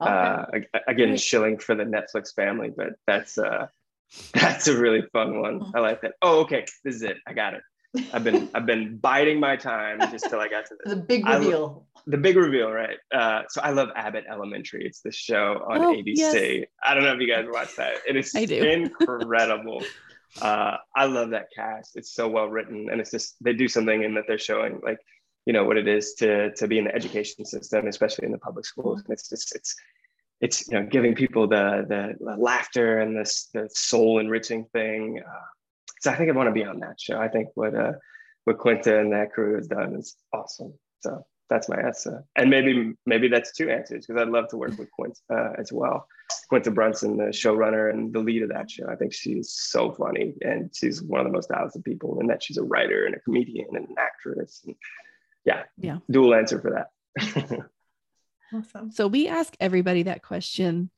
okay. Uh, again, Right. shilling for the Netflix family, but that's uh, that's a really fun one. I like that. Oh, okay, this is it. I got it. I've been I've been biding my time just till I got to this the big I reveal. the big reveal, right? Uh, so I love Abbott Elementary. It's the show on Oh, ABC. I don't know if you guys watch that. It is I do. incredible. Uh, I love that cast. It's so well written, and it's just they do something in that they're showing like you know what it is to to be in the education system, especially in the public schools. And it's just it's it's you know giving people the the, the laughter and this the soul enriching thing. Uh, so I think I want to be on that show. I think what uh what Quinta and that crew has done is awesome. So that's my answer. And maybe maybe that's two answers because I'd love to work with Quinta uh, as well. Quinta Brunson, the showrunner and the lead of that show. I think she's so funny and she's one of the most talented people in that she's a writer and a comedian and an actress. And yeah, Yeah. dual answer for that. Awesome. So we ask everybody that question.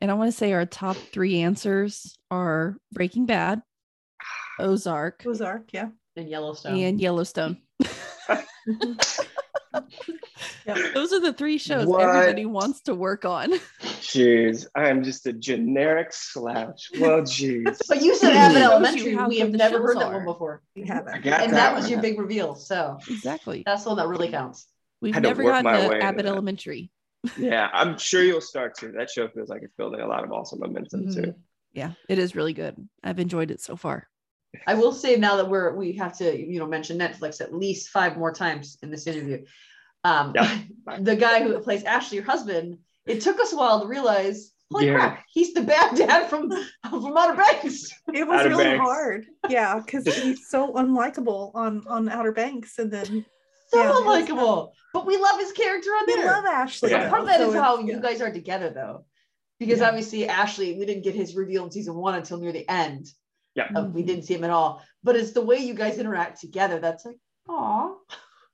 And I want to say our top three answers are Breaking Bad, Ozark, Ozark, yeah. and Yellowstone. and Yellowstone. Yep. Those are the three shows What? everybody wants to work on. Jeez, I am just a generic slouch. Well, jeez. But you said Abbott Elementary. We have never shows heard that one before. You have I it. got And that, that was your big reveal. So Exactly. that's the one that really counts. We've never work gotten my to Abbott that. Elementary. Yeah, I'm sure you'll start to. That show feels like it's building a lot of awesome momentum Mhm. too. Yeah, it is really good. I've enjoyed it so far. I will say now that we're we have to you know mention Netflix at least five more times in this interview. Um, Yeah. the guy who plays Ashley, your husband, it took us a while to realize, holy Gary. crap, he's the bad dad from from Outer Banks. It was Outer really Banks. hard. Yeah, because he's so unlikable on on Outer Banks, and then So Yeah, unlikable, but we love his character on we there. love Ashley. Yeah. Part of that so is how it's- you guys are together, though, because Yeah. obviously Ashley, we didn't get his reveal in season one until near the end. Yeah. Uh, we didn't see him at all, but it's the way you guys interact together that's like, aw.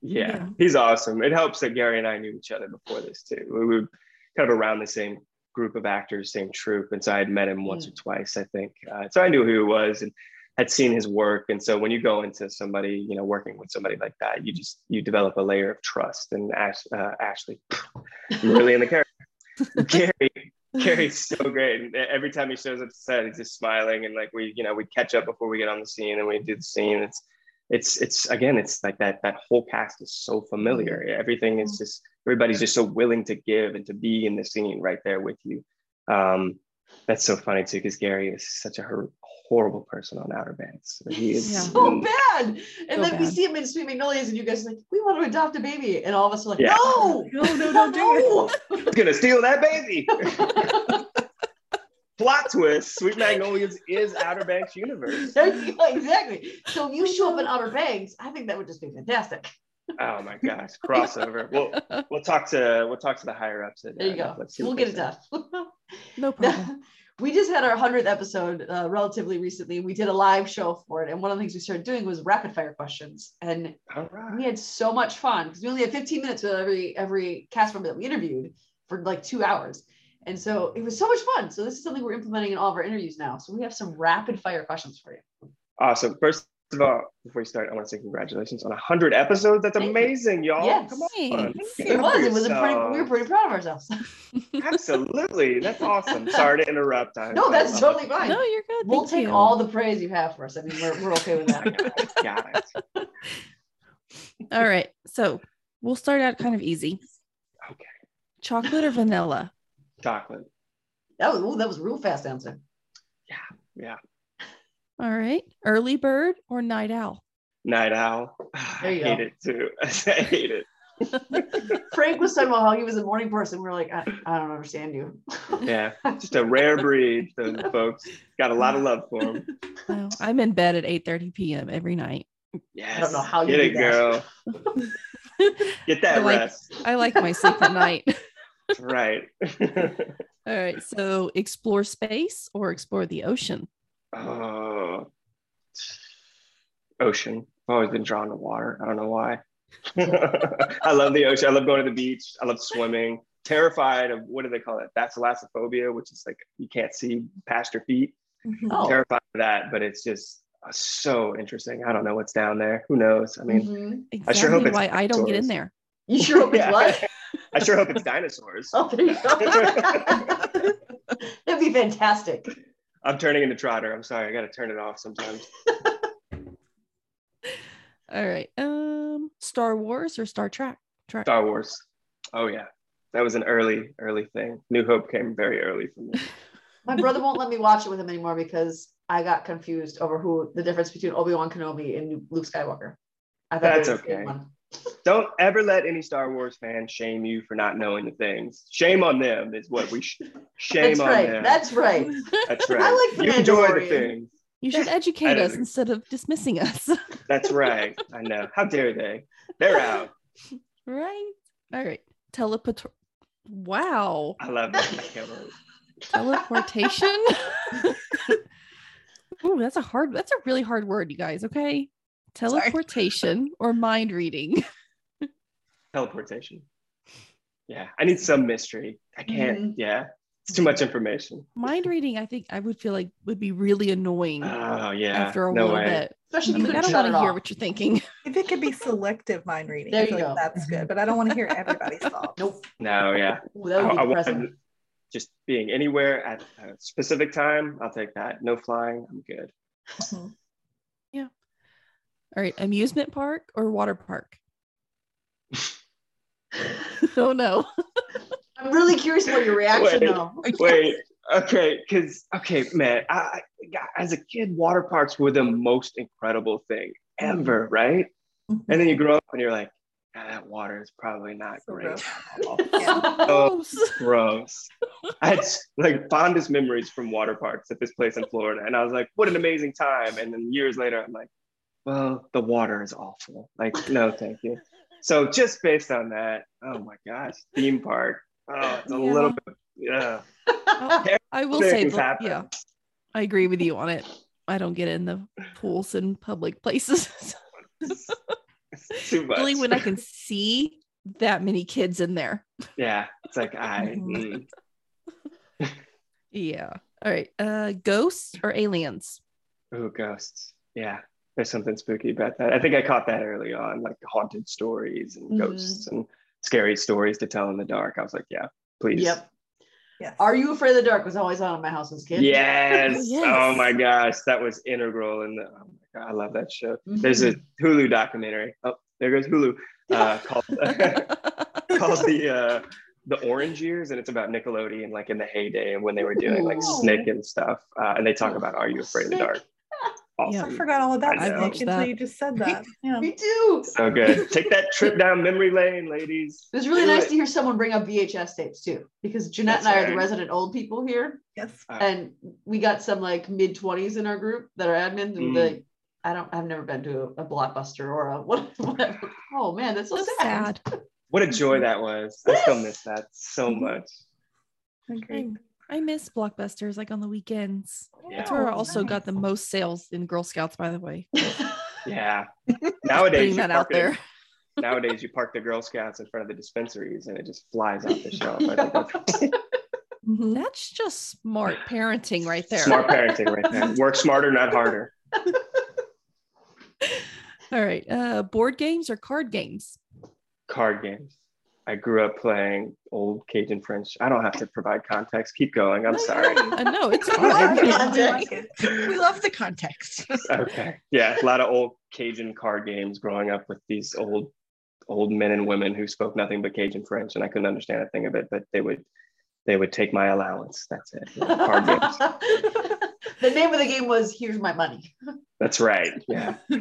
Yeah, Yeah. he's awesome. It helps that Gary and I knew each other before this too. We were kind of around the same group of actors, same troupe, and so I had met him once or twice, I think. Uh, so I knew who he was and had seen his work. And so when you go into somebody, you know, working with somebody like that, you just you develop a layer of trust. And Ash, uh, Ashley, really in the character. Gary, Gary's so great. And every time he shows up to set, he's just smiling and like we, you know, we catch up before we get on the scene and we do the scene. It's it's it's again, it's like that that whole cast is so familiar. Everything is just everybody's just so willing to give and to be in the scene right there with you. Um, that's so funny too, because Gary is such a hor- horrible person on Outer Banks. He is Yeah. So bad. And So then we see him in Sweet Magnolias, and you guys are like, we want to adopt a baby. And all of us are like, Yeah. no, No, no, don't do it. no. gonna steal that baby. Plot twist: Sweet Magnolias is Outer Banks universe. There you go, exactly. So if you show up in Outer Banks, I think that would just be fantastic. Oh my gosh, crossover. We'll we'll talk to we'll talk to the higher ups. At, There you uh, go. Netflix, We'll get it done. No problem. we just had our 100th episode uh, relatively recently. We did a live show for it. And one of the things we started doing was rapid fire questions. And All right. we had so much fun because we only had 15 minutes with every every cast member that we interviewed for like two hours. And so it was so much fun. So this is something we're implementing in all of our interviews now. So we have some rapid fire questions for you. Awesome. First of all, before we start, I want to say congratulations on 100 episodes. That's Thank amazing, y'all. Yes. Come on. Thanks. Get It was. It was a pretty. We were pretty proud of ourselves. Absolutely. That's awesome. Sorry to interrupt. I- no, that's love totally fine. No, you're good. we'll Thank take you. all the praise you have for us. I mean, we're, we're okay with that. Got it. All right. So we'll start out kind of easy. Okay. Chocolate or vanilla? Chocolate. That was ooh, that was a real fast answer. Yeah. Yeah. All right. Early bird or night owl? Night owl. There you I hate go. it too. I hate it. Frank was talking about how he was a morning person. We are like, I, I don't understand you. Yeah. Just a rare breed, those folks. Got a lot of love for them. No, I'm in bed at 8 30 p.m. every night. Yes. I don't know how you Get it, that. girl. Get that I like- rest. I like my sleep at night. Right. All right. So explore space or explore the ocean? Oh. Ocean. I've always been drawn to water. I don't know why. I love the ocean. I love going to the beach. I love swimming. Terrified of what do they call it? Thalassophobia, which is like you can't see past your feet. Oh, Terrified of that, but it's just uh, so interesting. I don't know what's down there. Who knows? I mean, mhm. Exactly I sure hope it's why I don't get in dinosaurs. there. you sure hope it's Yeah. what? I sure hope it's dinosaurs. Oh, there you go. That'd be fantastic. I'm turning into Trotter. I'm sorry. I got to turn it off sometimes. All right. Um, Star Wars or Star Trek? Trek. Star Wars. Oh yeah, that was an early, early thing. New Hope came very early for me. My brother won't let me watch it with him anymore because I got confused over who the difference between Obi Wan Kenobi and Luke Skywalker. I thought That's they were the same okay. one. Don't ever let any Star Wars fan shame you for not knowing the things. Shame on them is what we sh- shame That's on right. them. That's right. That's right. I like the you enjoy the things. You should educate us think- instead of dismissing us. That's right. I know. How dare they? They're out. right. All right. Teleport. Wow. I love that. I can't believe. Teleportation. Ooh, that's a hard. That's a really hard word, you guys. Okay. Teleportation or mind reading. Teleportation. Yeah, I need some mystery. I can't. Mhm. Yeah, it's too much information. mind reading, I think I would feel like would be really annoying Oh yeah. after a no little way. bit. Especially I'm if you like, I don't want to hear off. what you're thinking. If it could be selective mind reading, There I feel you like go. that's good. But I don't want to hear everybody's thoughts. Nope. No, yeah. Ooh, that I, would be I depressing. just being anywhere at a specific time, I'll take that. No flying, I'm good. Mhm. All right, amusement park or water park? oh no. I'm really curious about your reaction Wait. though. Wait, okay, because okay, man, I, I as a kid, water parks were the most incredible thing ever, right? Mhm. And then you grow up and you're like, "Ah, that water is probably not So great. gross. at all." Oh, Gross. Gross. I had like fondest memories from water parks at this place in Florida, and I was like, "What an amazing time!" And then years later, I'm like, "Well, the water is awful. Like, no, thank you." So just based on that, oh my gosh, theme park. Oh, it's a Yeah. little bit, yeah. Oh, I will say, the- yeah, I agree with you on it. I don't get in the pools in public places. Too much. Only when I can see that many kids in there. Yeah, it's like I. Mm. Yeah. All right. Uh ghosts or aliens? Ooh, ghosts. Yeah, there's something spooky about that. I think I caught that early on, like haunted stories and Mhm. ghosts and scary stories to tell in the dark. I was like, yeah, please. Yep. Yes. Are you afraid of the dark? Was always on in my house as a kid. Yes. Yes. Oh my gosh, that was integral in the. Oh my god, I love that show. There's a Hulu documentary. Oh, there goes Hulu. Uh, called called the uh, the Orange Years, and it's about Nickelodeon, like in the heyday and when they were doing like Snick and stuff. Uh, and they talk about Are You Afraid of the Snick. Dark? Yeah. I forgot all about I Snick know. until that. you just said that. Yeah. Me too. So good. Take that trip down memory lane, ladies. It was really Do nice it. to hear someone bring up VHS tapes too, because Jeanette That's and I are the resident old people here, Yes. Uh, and we got some like mid twenties in our group that are admins, and Mm. the I don't, I've never been to a, a blockbuster or a what, whatever. Oh man, that's so So sad. sad. What a joy that was. I still miss that so Mm-hmm. much. I, Agreed. I miss blockbusters like on the weekends. Yeah. That's where I Oh, also got the most sales in Girl Scouts, by the way. Yeah. Nowadays, you that park out there. It, nowadays, you park the Girl Scouts in front of the dispensaries and it just flies off the shelf. I that's Mhm. That's just smart parenting right there. smart parenting right there. Work smarter, not harder. All right. Uh, board games or card games? Card games. I grew up playing old Cajun French. I don't have to provide context. Keep going. I'm sorry. Uh, no, it's We fine. We like it. we love the context. Okay. Yeah, a lot of old Cajun card games growing up with these old old men and women who spoke nothing but Cajun French, and I couldn't understand a thing of it, but they would they would take my allowance. That's it. Card games. the name of the game was "Here's My Money." That's right. Yeah.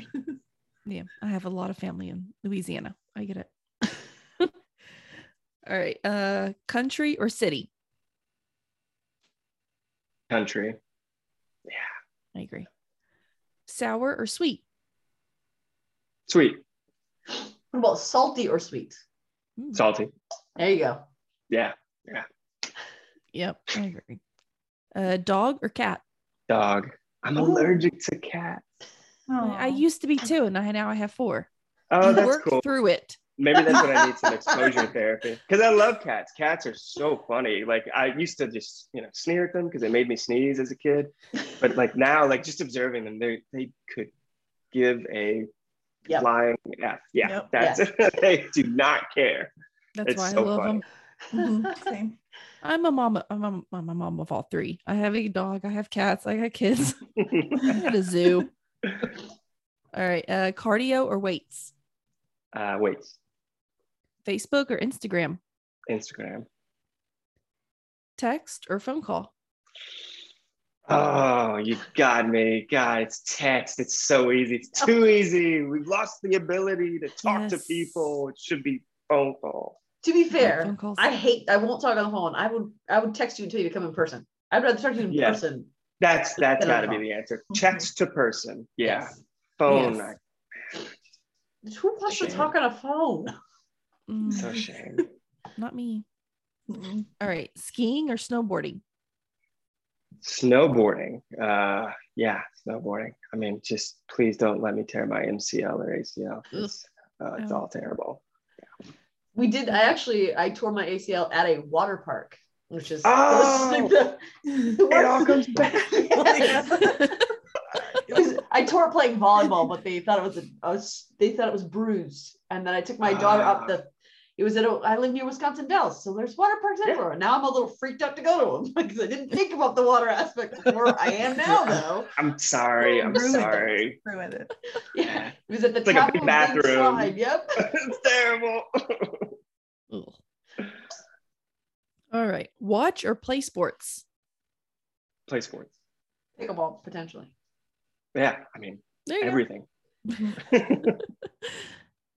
Yeah, I have a lot of family in Louisiana. I get it. All right. Uh, country or city? Country. Yeah. I agree. Sour or sweet? Sweet. What about salty or sweet? Mm, Salty. There you go. Yeah. Yeah. Yep, I agree. Uh, dog or cat? Dog. I'm Ooh. allergic to cats. I, I used to be two, and I now I have four. Oh, that's Work cool. through it. Maybe that's what I need some exposure therapy. Because I love cats. Cats are so funny. Like I used to just, you know, sneer at them because they made me sneeze as a kid. But like now, like just observing them, they they could give a Yep. flying F. Yeah, Yep. that's they do not care. That's It's why so I love funny. them. Mhm. Same. I'm a mom. I'm a, I'm a mom of all three. I have a dog. I have cats. I got kids. I got a zoo. All right. Uh, cardio or weights? uh, wait, Facebook or Instagram? Instagram. Text or phone call? Oh, you got me. God, it's text. It's so easy. It's oh. too easy. We've lost the ability to talk to people. It should be phone call. To be fair, calls. I hate. I won't talk on the phone. I would. I would text you until you come in person. I'd rather talk to you in Yeah. person. That's that's Phone got to be the answer. Text to person. Yeah. Yes. Phone. Yes. Who wants to talk on a phone? Mm, So shame. not me. Mhm. All right. Skiing or snowboarding? Snowboarding. Uh, yeah, snowboarding. I mean, just please don't let me tear my MCL or ACL. 'cause, Uh, it's Oh. all terrible. We did. I actually. I tore my ACL at a water park, which is. Oh! like the- It all comes back. It was, I tore it playing volleyball, but they thought it was a, I was they thought it was bruised. And then I took my daughter up the It was at a, I live near Wisconsin Dells, so there's water parks Yeah. everywhere. Now I'm a little freaked out to go to them because I didn't think about the water aspect before. I am now though. I'm sorry. I'm Ruined it. sorry. Ruined it. Yeah, it was at the It's like a top big of a big bathroom. slide. Yep. it's terrible. All right. Watch or play sports? Play sports. Pickleball potentially. Yeah, I mean There you go. everything.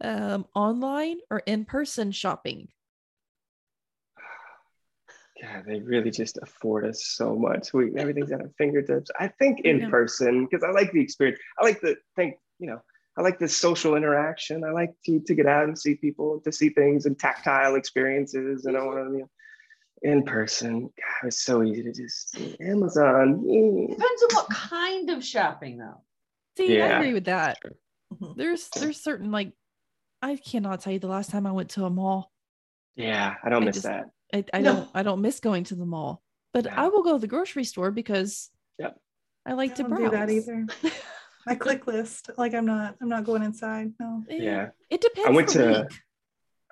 Um, online or in person shopping? God, they really just afford us so much. We everything's at our fingertips. I think in Yeah. person because I like the experience. I like the think, you know, I like the social interaction. I like to to get out and see people, to see things and tactile experiences. And I want to, you know, in person. God, it's so easy to just Amazon. Depends on what kind of shopping though. See, I agree with that. There's there's certain like I cannot tell you the last time I went to a mall. Yeah, I don't I miss just- that. I, I No. don't I don't miss going to the mall, but Yeah. I will go to the grocery store because Yep. I like I to don't browse. do that either. My click list, like I'm not, I'm not going inside. No. Yeah. It depends. I went to- week.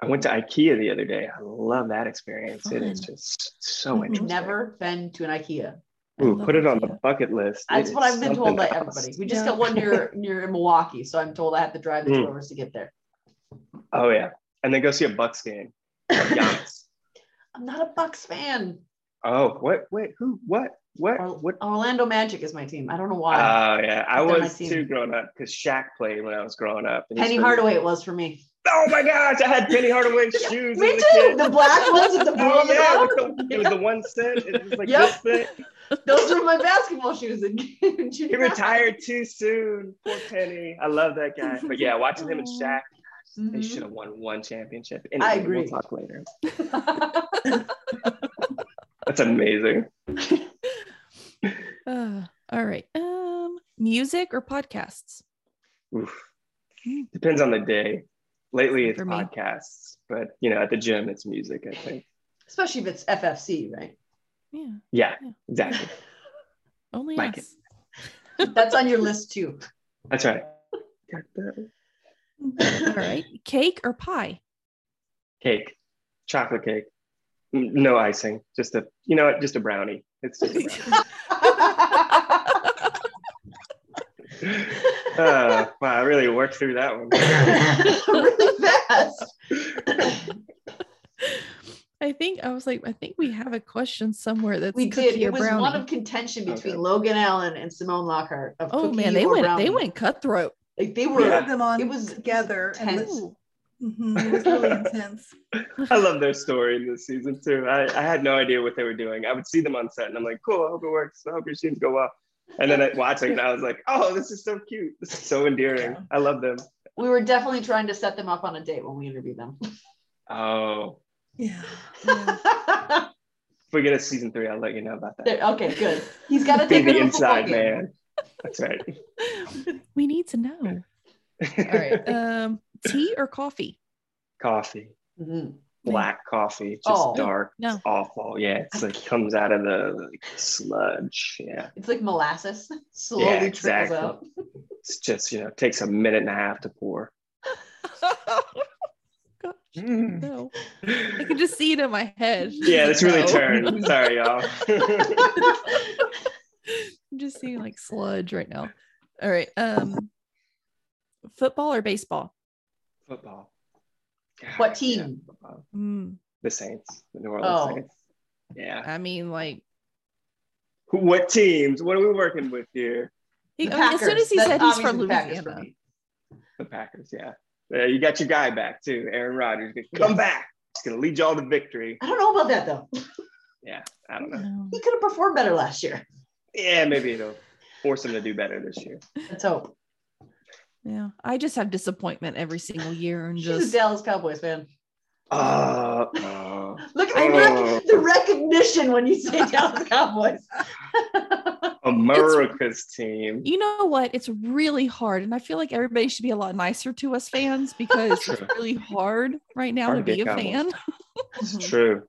I went to IKEA the other day. I love that experience. It is just so Mhm. interesting. Never been to an IKEA. I Ooh, put it on the bucket list. That's is what I've been told by something everybody. We just Yeah. got one near near Milwaukee, so I'm told I have to drive the two Mm. hours to get there. Oh yeah, and then go see a Bucks game. Giannis. I'm not a Bucks fan. oh, what? Wait, who? What? What? Or- What? Orlando Magic is my team. I don't know why. Oh yeah, I But they're my was too growing up because Shaq played when I was growing up. and Penny Hardaway it was for me. Oh my gosh, I had Penny Hardaway shoes. Me too. The black ones with the blue Oh yeah, the- it was the one set. It was like Yep. this thing. Those were my basketball shoes. In He retired too soon. Poor Penny. I love that guy. But yeah, watching him and Shaq, they Mhm. should have won one championship. I agree. We'll talk later. That's amazing. Uh, all right. Um, music or podcasts? Oof. Hmm. Depends on the day. Lately, it's for podcasts, but you know, at the gym, it's music. I think. Especially if it's FFC, right? Yeah, Yeah, Yeah. exactly. only Like us. That's on your list too. That's right. Got that. All right. Cake or pie? Cake, chocolate cake, no icing. Just a, you know what? Just a brownie. It's just a brownie. uh, wow, I really worked through that one. really fast. I think I was like, I think we have a question somewhere that's We cookie did. It was brownie. one of contention between Okay. Logan Allen and Simone Lockhart. Of oh man, they went brownie. they went cutthroat. Like they We were. had them on it was together. And tense. it, mm-hmm, it was really intense. I love their story in this season too. I, I had no idea what they were doing. I would see them on set and I'm like, cool, I hope it works. I hope your scenes go well. And then I, watching it, I was like, oh, this is so cute. This is so endearing. I love them. We were definitely trying to set them up on a date when we interviewed them. Oh, Yeah. if we get a season three, I'll let you know about that. There- okay, good. He's got to Be take the it inside man. That's right. We need to know. All right. Um, tea or coffee? coffee, Mhm. black coffee, just Oh. dark. No. It's awful. Yeah, it's like comes out of the like, sludge. Yeah, It's like molasses, slowly Yeah, trickles exactly. out. it's just you know takes a minute and a half to pour. Gosh, no. I can just see it in my head. Yeah, that's really No. turned. Sorry, y'all. I'm just seeing like sludge right now. All right. Um, football or baseball? football. What team? yeah. Mm, The Saints, the New Orleans Oh. Saints. Yeah. I mean, like, What teams? What are we working with here? he, The I mean, as soon as he That's said he's from obviously Packers for Louisiana. The Packers. Yeah. Yeah, you got your guy back too, Aaron Rodgers. Come Yes. back. He's gonna lead y'all to victory. I don't know about that though. Yeah, I don't know. No. He could have performed better last year. Yeah, maybe it'll force him to do better this year. Let's hope. yeah, I just have disappointment every single year and She's a just Dallas Cowboys fan. Uh, oh. Look at I the, know. rec- the recognition when you say Dallas Cowboys. America's team. you know what? It's really hard, and I feel like everybody should be a lot nicer to us fans because it's really hard right now Hard to to be a Cowboys. fan. It's true.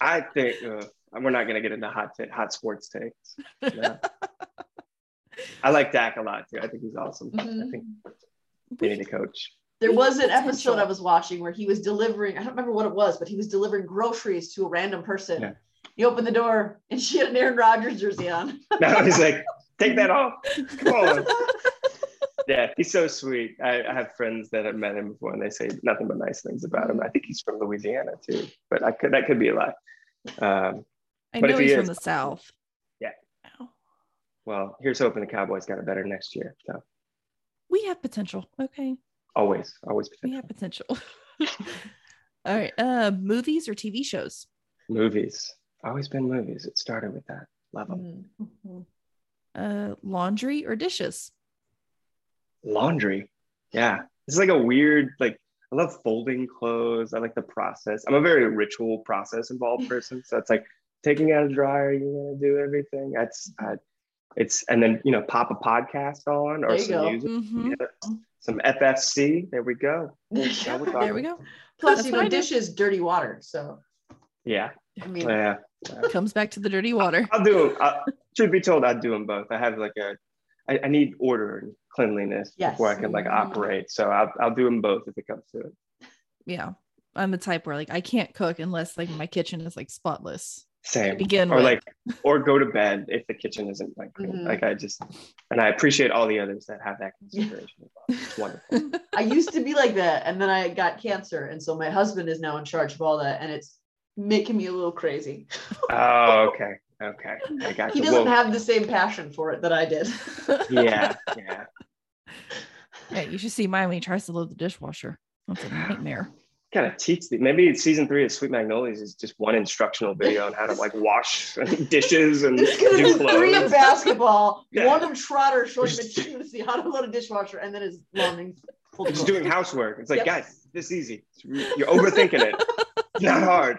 I think uh, we're not gonna get into hot ta- hot sports takes. No. I like Dak a lot too. I think he's awesome. I Mhm. think they need a coach. There was an episode I was watching where he was delivering, I don't remember what it was, but he was delivering groceries to a random person. Yeah. He opened the door and she had an Aaron Rodgers jersey on. Now he's like, take that off. Come on. Yeah, he's so sweet. I, I have friends that have met him before, and they say nothing but nice things about him. I think he's from Louisiana too, but I could that could be a lie. Um, I But know he's from the South. Yeah. Ow. well, here's hoping the Cowboys got it better next year. So We have potential. Okay. always, always We potential. have potential. All right. Uh, movies or TV shows? movies. Always been movies. It started with that. Love them. Mhm. Uh, laundry or dishes? Laundry. Yeah, it's like a weird like. I love folding clothes. I like the process. I'm a very ritual process involved person. So it's like taking out a dryer. You're gonna do everything. That's I, it's and then you know pop a podcast on or some go. music. Mhm. Yeah, some FFC. There we go. There we go. Plus, That's you know, I do. dishes, dirty water. So, Yeah, I mean, yeah. Comes back to the dirty water. I'll do them. Uh, truth be told, I'd do them both. I have like a, I, I need order and cleanliness Yes. before I can like operate. So I'll, I'll do them both if it comes to it. Yeah. I'm the type where like I can't cook unless like my kitchen is like spotless. Same. begin or with. like, or go to bed if the kitchen isn't like clean. Mhm. Like I just, and I appreciate all the others that have that consideration. as well. It's wonderful. I used to be like that. And then I got cancer. And so my husband is now in charge of all that. And it's making me a little crazy. Oh, okay. Okay. I got He you. doesn't Well, have the same passion for it that I did. yeah. Yeah. Yeah, you should see mine when he tries to load the dishwasher. That's a nightmare. Kind of teach the, maybe season three of Sweet Magnolias is just one instructional video on how to like wash dishes and It's gonna do be three of clothes. basketball, Yeah. one of Trotter showing meticulously how to load a dishwasher, and then his laundry. folding Just doing housework. It's like, Yep. guys, this easy. You're overthinking it. It's not hard.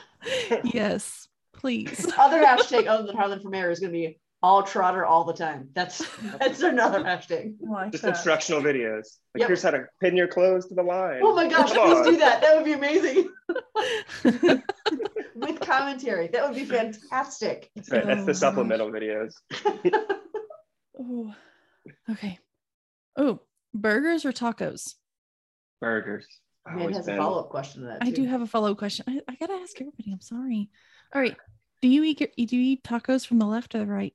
yes, please. Other hashtag other than Harlan for mayor is gonna be all Trotter all the time. That's that's another hashtag. Like Just that. instructional videos. Like, Yep. here's how to pin your clothes to the line. Oh my gosh, Come please on. do that. That would be amazing. With commentary. That would be fantastic. That's right. That's Oh, the gosh. supplemental videos. oh, okay. Oh, burgers or tacos? Burgers. Man Always has a follow up question to that. I do have a follow up question. I, I gotta ask everybody. I'm sorry. All right. Do you eat do you eat tacos from the left or the right?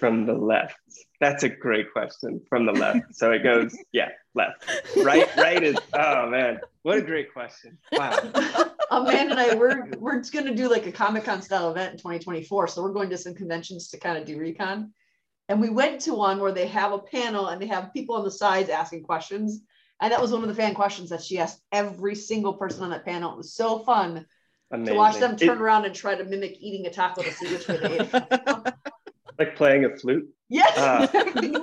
From the left. That's a great question. From the left. So it goes, yeah, left. Right, right is oh man. What a great question. Wow. Amanda and I, we're we're just gonna do like a Comic Con style event in 2024. So we're going to some conventions to kind of do recon. And we went to one where they have a panel and they have people on the sides asking questions. And that was one of the fan questions that she asked every single person on that panel. It was so fun Amazing. to watch them turn It- around and try to mimic eating a taco to see which way they ate. it. like playing a flute. yes, Uh, exactly.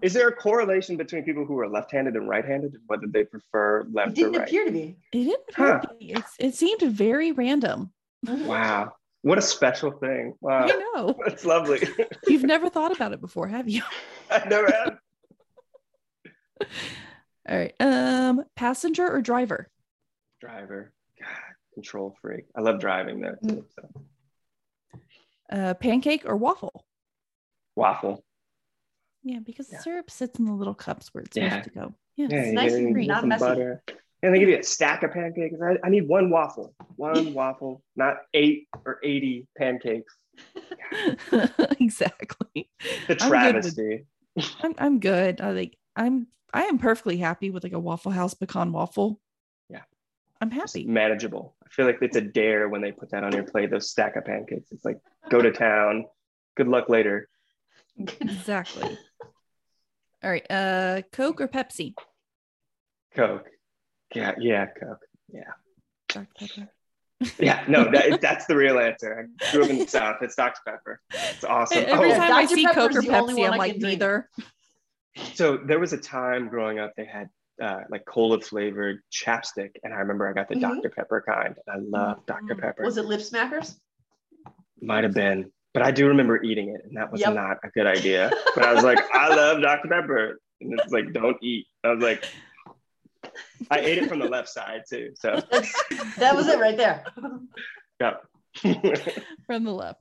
Is there a correlation between people who are left-handed and right-handed whether they prefer left or right? It didn't right? appear to be. It didn't Huh. to be. It's, it seemed very random. Wow. What a special thing. Wow. I know. That's lovely. You've never thought about it before, have you? I never had. All right. Um, passenger or driver? Driver. God, control freak. I love driving though. Too, so. Uh, pancake or waffle? Waffle. Yeah, because the Yeah. syrup sits in the little cups where it's Yeah. supposed to go. Yes. Yeah, you nice and it, green, not messy. butter. And they give you a stack of pancakes. I, I need one waffle. One waffle, not eight or 80 pancakes. exactly. The I'm good with- travesty. I'm I'm good. I like I'm I am perfectly happy with like a Waffle House pecan waffle. Yeah. I'm It's happy. manageable. I feel like it's a dare when they put that on your plate, those stack of pancakes. It's like, go to town. Good luck later. Exactly. All right. Uh Coke or Pepsi? Coke. Yeah, yeah, Coke. Dr. Pepper. Yeah, no, that, that's the real answer. I grew up in the South. It's Dr. Pepper. It's awesome. Every Oh, time I Dr. see Coke or Pepsi, I'm like neither. So there was a time growing up they had uh, like cola flavored chapstick, and I remember I got the Mhm. Dr. Pepper kind. I love Dr. Mm. Pepper. Was it lip smackers? Might have been, but I do remember eating it, and that was Yep. not a good idea. But I was like, I love Dr. Pepper, and it's like, don't eat. I was like, I ate it from the left side too. So That was it right there. yeah. From the left.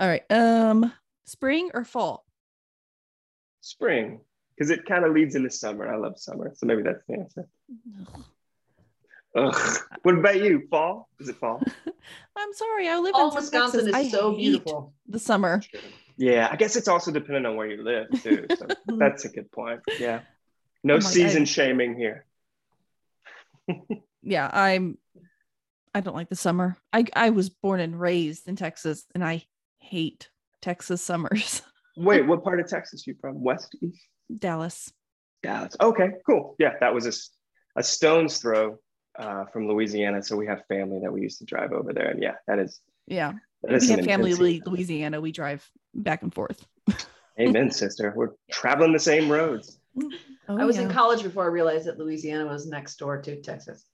All right. Um spring or fall? spring because it kind of leads into summer. I love summer, so maybe that's the answer. Ugh. What about you? Fall? Is it fall? I'm sorry. I live All in Wisconsin Texas. is I so hate beautiful. The summer. Yeah, I guess it's also dependent on where you live too. So mm-hmm. that's a good point. Yeah. No Oh season I- shaming here. Yeah, I'm. I don't like the summer. I I was born and raised in Texas, and I hate Texas summers. Wait, what part of Texas are you from? West, east? Dallas. Dallas. Okay, cool. Yeah, that was a, a stone's throw uh, from Louisiana. So we have family that we used to drive over there. And yeah, that is, Yeah, that is we have family in. Louisiana. We drive back and forth. Amen, sister. We're traveling the same roads. Oh, I was in college before I realized that Louisiana was next door to Texas.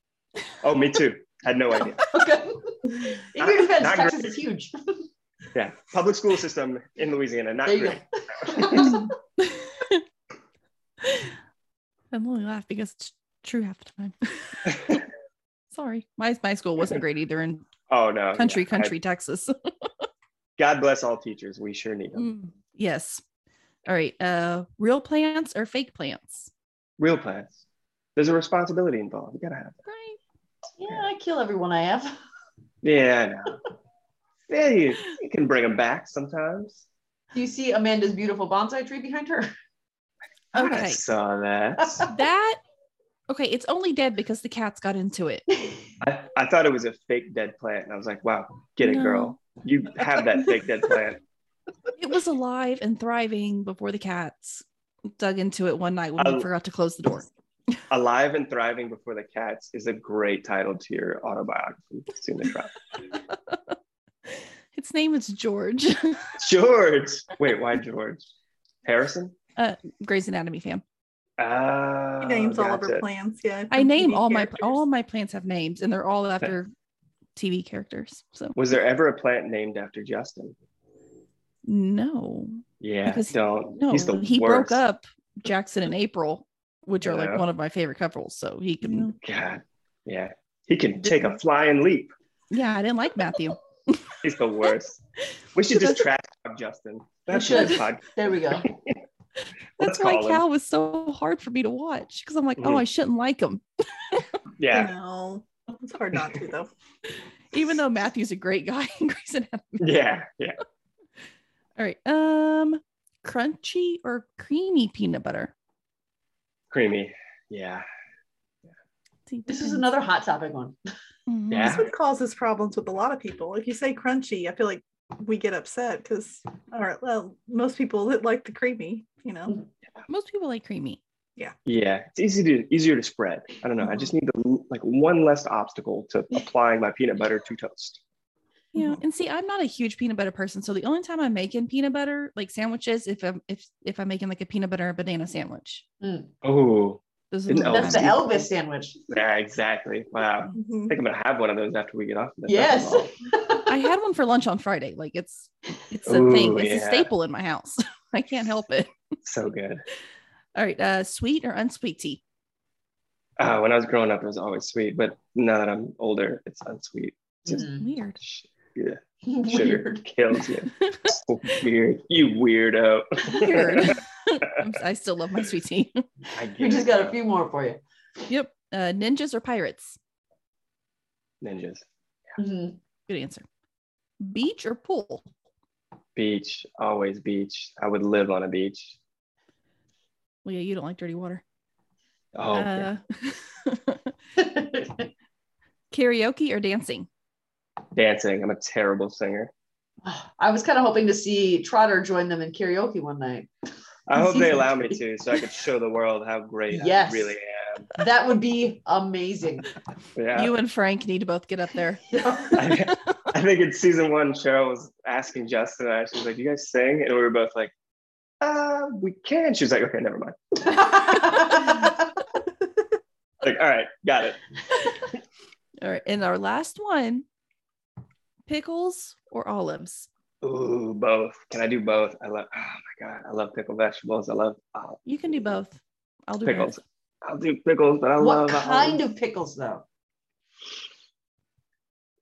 Oh, me too. Had no idea. Okay. In Not- your defense, Texas great. is huge. Yeah, public school system in Louisiana, not There you great. Go. I'm only laugh because it's true half the time. Sorry, my my school wasn't great either in Oh no, country, yeah, I- country Texas. God bless all teachers. We sure need them. Mm, yes. All right. Uh, real plants or fake plants? Real plants. There's a responsibility involved. You gotta have. That. Right. Yeah, I kill everyone I have. Yeah, I know. yeah, you, you can bring them back sometimes. Do you see Amanda's beautiful bonsai tree behind her? I saw that. That okay. It's only dead because the cats got into it. I, I thought it was a fake dead plant, and I was like, "Wow, get it, girl! You have that fake dead plant." It was alive and thriving before the cats dug into it one night when we forgot to close the door. "Alive and thriving before the cats" is a great title to your autobiography. Soon to drop. Its name is George. George. Wait, why George? Harrison. Grey's Anatomy fan. Uh, He names all of her gotcha. plants. Yeah. I name TV all my all my plants have names, and they're all after TV characters. So Was there ever a plant named after Justin? no, Yeah, Because- don't. no, He's the he worst. broke up Jackson and April, which are like one of my favorite couples. So he can. God, yeah, he can take a flying leap. Yeah, I didn't like Matthew. He's the worst. We should just trash Justin. That's should. his. There we go. That's why call him. Cal was so hard for me to watch because I'm like, oh, Mhm. I shouldn't like him, Yeah, know. It's hard not to though. even though Matthew's a great guy in Grey's Anatomy. yeah, yeah. All right, um, crunchy or creamy peanut butter? Creamy. Yeah. See, This is another hot topic one. Mhm. Yeah. This would causes problems with a lot of people. If you say crunchy, I feel like we get upset because, all right, well, most people that like the creamy, you know. Mm-hmm. Most people like creamy. Yeah, yeah it's easy to easier to spread. I don't know. I mm-hmm. just need the like one less obstacle to applying my peanut butter to toast. Yeah, mm-hmm. and see, I'm not a huge peanut butter person, so the only time I'm making peanut butter like sandwiches, if I'm if if I'm making like a peanut butter and banana sandwich. Oh, Those are the That's the Elvis sandwich. yeah, exactly. Wow. I Mhm. think I'm gonna have one of those after we get off. Of this. Yes. I had one for lunch on Friday. Like it's it's a Ooh, thing. It's a staple in my house. I can't help it. so good. All right, uh, sweet or unsweet tea? Uh, when I was growing up, it was always sweet, but now that I'm older, it's unsweet. Just Mm. Weird. sh- yeah, sugar Weird. kills you. So weird. You weirdo. Weird. I'm, still love my sweet tea. I We just it, got a few more for you. yep. Uh, ninjas or pirates? ninjas. Mhm. Good answer. Beach or pool? Beach, always beach. I would live on a beach. Well, yeah, you don't like dirty water. Oh, yeah. Uh, karaoke or dancing? dancing. I'm a terrible singer. I was kind of hoping to see Trotter join them in karaoke one night. I hope they allow me to, so I could show the world how great Yes. I really am. That would be amazing. Yeah. You and Frank need to both get up there. I, I think in season one, Sheryl was asking Justin, and she was like, "You guys sing?" And we were both like, "Uh, we can." She was like, "Okay, never mind." Like, all right, got it. All right. And our last one pickles or olives? Ooh, both. Can I do both? I love. Oh my god, I love pickled vegetables. I love uh, You can do both. I'll do pickles. both. I'll do pickles, but I what love kind olives. of pickles, though?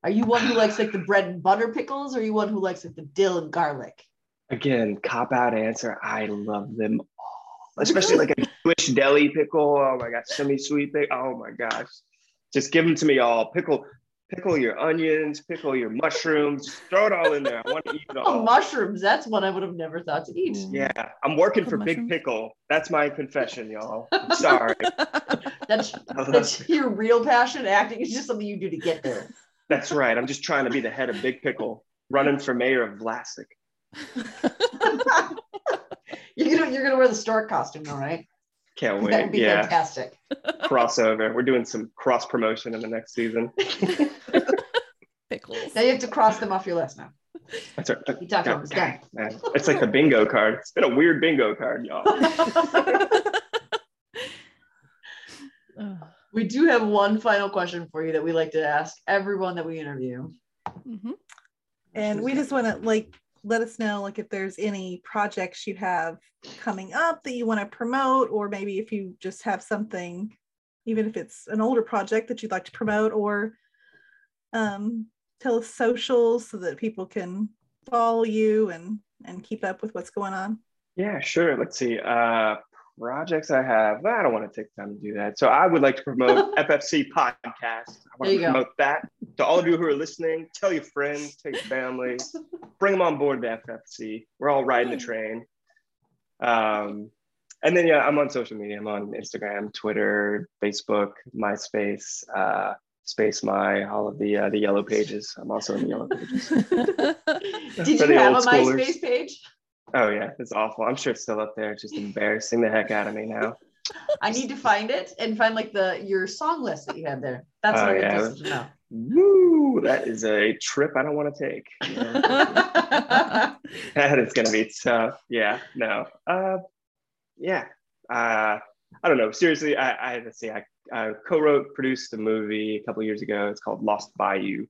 Are you one who likes like the bread and butter pickles, or are you one who likes like the dill and garlic? Again, cop out answer. I love them all. especially like a Jewish deli pickle. Oh my gosh, semi-sweet pickle. Oh my gosh, just give them to me all. Pickle, pickle your onions, pickle your mushrooms, just throw it all in there. I want to eat it oh, all. Oh, mushrooms. That's one I would have never thought to eat. Mm. Yeah, I'm working for Mushrooms? Big Pickle. That's my confession, y'all. I'm sorry. That's that's your real passion. Acting is just something you do to get there. That's right. I'm just trying to be the head of Big Pickle, running for mayor of Vlasic. you're gonna you're gonna wear the stork costume, though, right? Can't That would wait. be Yeah, fantastic. crossover. We're doing some cross promotion in the next season. Pickles. Now you have to cross them off your list now. That's right. You talked about this guy. It's like the bingo card. It's been a weird bingo card, y'all. Ugh. We do have one final question for you that we like to ask everyone that we interview. Mhm. and we just want to like let us know like if there's any projects you have coming up that you want to promote or maybe if you just have something even if it's an older project that you'd like to promote or um, tell us socials so that people can follow you and and keep up with what's going on Yeah, sure. Let's see. Uh, projects I have. I don't want to take time to do that. So I would like to promote FFC podcast. I want to go. promote that to all of you who are listening. Tell your friends, tell your family, bring them on board the FFC. We're all riding the train. Um, and then yeah, I'm on social media. I'm on Instagram, Twitter, Facebook, MySpace, uh, Space My, all of the uh, the yellow pages. I'm also in the yellow pages. Did For you have a. MySpace page? Oh yeah, it's awful. I'm sure it's still up there. It's just embarrassing the heck out of me now. I need to find it and find like the your song list that you had there. That's Oh, what I'm yeah. interested to know. Woo! That is a trip I don't want to take. Yeah. that is gonna be tough. Yeah, no. Uh, yeah. Uh, I don't know. Seriously, I, I let's see. I, I co-wrote, produced a movie a couple years ago. It's called Lost Bayou.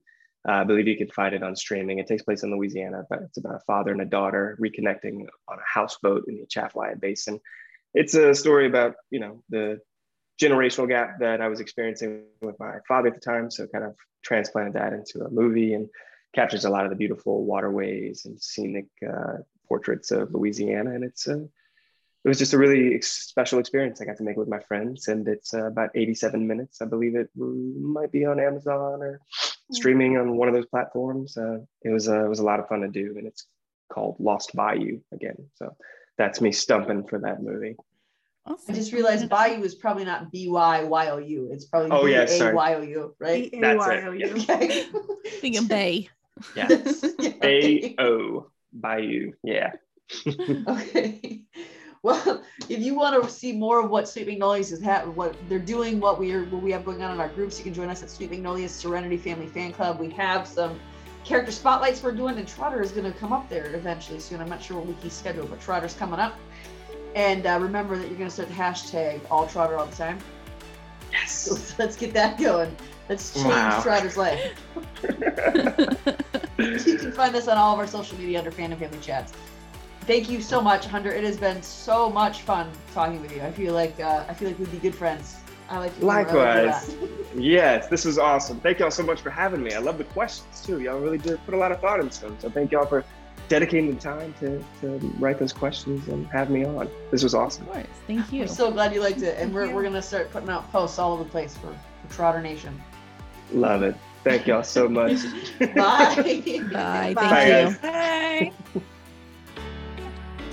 Uh, I believe you can find it on streaming. It takes place in Louisiana, but it's about a father and a daughter reconnecting on a houseboat in the Atchafalaya Basin. It's a story about you know the generational gap that I was experiencing with my father at the time. So kind of transplanted that into a movie and captures a lot of the beautiful waterways and scenic uh, portraits of Louisiana. And it's a, it was just a really ex- special experience I got to make with my friends. And it's uh, about 87 minutes. I believe it might be on Amazon or streaming on one of those platforms. Uh, it was uh, it was a lot of fun to do, and it's called Lost Bayou again. So that's me stumping for that movie. I just realized Bayou is probably not B Y Y O U. It's probably Oh, B yeah, sorry. Y O U, right? That's it. B-A-Y-O-U. Okay. Thinking Bay. Yeah. Yeah. A O Bayou. Yeah. Okay. Well, if you want to see more of what Sweet Magnolias is ha- what they're doing, what we are, what we have going on in our groups, you can join us at Sweet Magnolias Serenity Family Fan Club. We have some character spotlights we're doing, and Trotter is going to come up there eventually soon. I'm not sure what weekly schedule, but Trotter's coming up. And uh, remember that you're going to start the hashtag all Trotter all the time. So Yes. let's get that going. Let's change Wow. Trotter's life. you can find us on all of our social media under Fandom Family Chats. Thank you so much, Hunter. It has been so much fun talking with you. I feel like uh, I feel like we'd be good friends. I like you. I like you a Likewise. lot. Yes, this was awesome. Thank y'all so much for having me. I love the questions too. Y'all really did put a lot of thought into them. So thank y'all for dedicating the time to, to write those questions and have me on. This was awesome. Of course. Thank you. I'm so glad you liked it, and we're, we're gonna start putting out posts all over the place for, for Trotter Nation. Love it. Thank y'all so much. Bye. Bye. Thank Bye, you.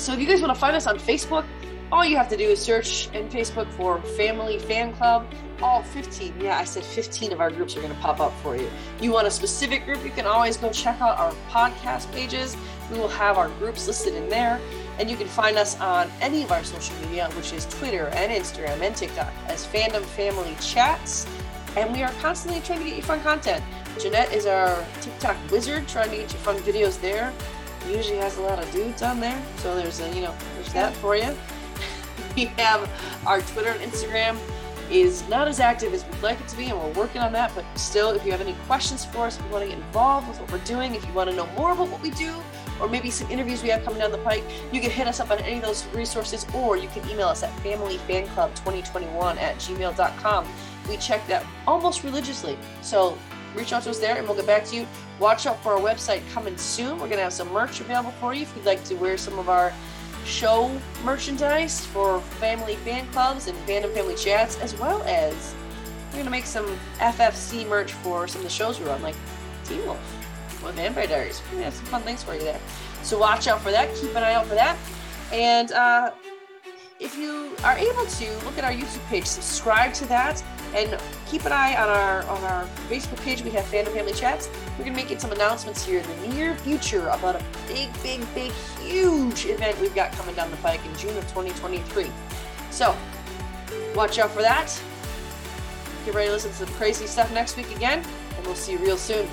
So if you guys want to find us on Facebook, all you have to do is search in Facebook for Family Fan Club. All 15, yeah, I said 15 of our groups are going to pop up for you. You want a specific group, you can always go check out our podcast pages. We will have our groups listed in there. And you can find us on any of our social media, which is Twitter and Instagram and TikTok, as Fandom Family Chats. And we are constantly trying to get you fun content. Jeanette is our TikTok wizard, trying to get you fun videos there usually has a lot of dudes on there so there's a you know there's that for you we have our twitter and instagram is not as active as we'd like it to be and we're working on that but still if you have any questions for us if you want to get involved with what we're doing if you want to know more about what we do or maybe some interviews we have coming down the pike you can hit us up on any of those resources or you can email us at familyfanclub2021 at gmail.com we check that almost religiously so reach out to us there and we'll get back to you watch out for our website coming soon. We're going to have some merch available for you if you'd like to wear some of our show merchandise for family fan clubs and fandom family chats, as well as we're gonna make some FFC merch for some of the shows we run, like Teen Wolf or Vampire Diaries. We're gonna have some fun things for you there. So watch out for that. Keep an eye out for that. And uh, if you are able to look at our YouTube page, subscribe to that, and keep an eye on our on our Facebook page. We have Fandom Family Chats. We're gonna make some announcements here in the near future about a big, big, big, huge event we've got coming down the pike in June of 2023. So watch out for that. Get ready to listen to some crazy stuff next week again, and we'll see you real soon.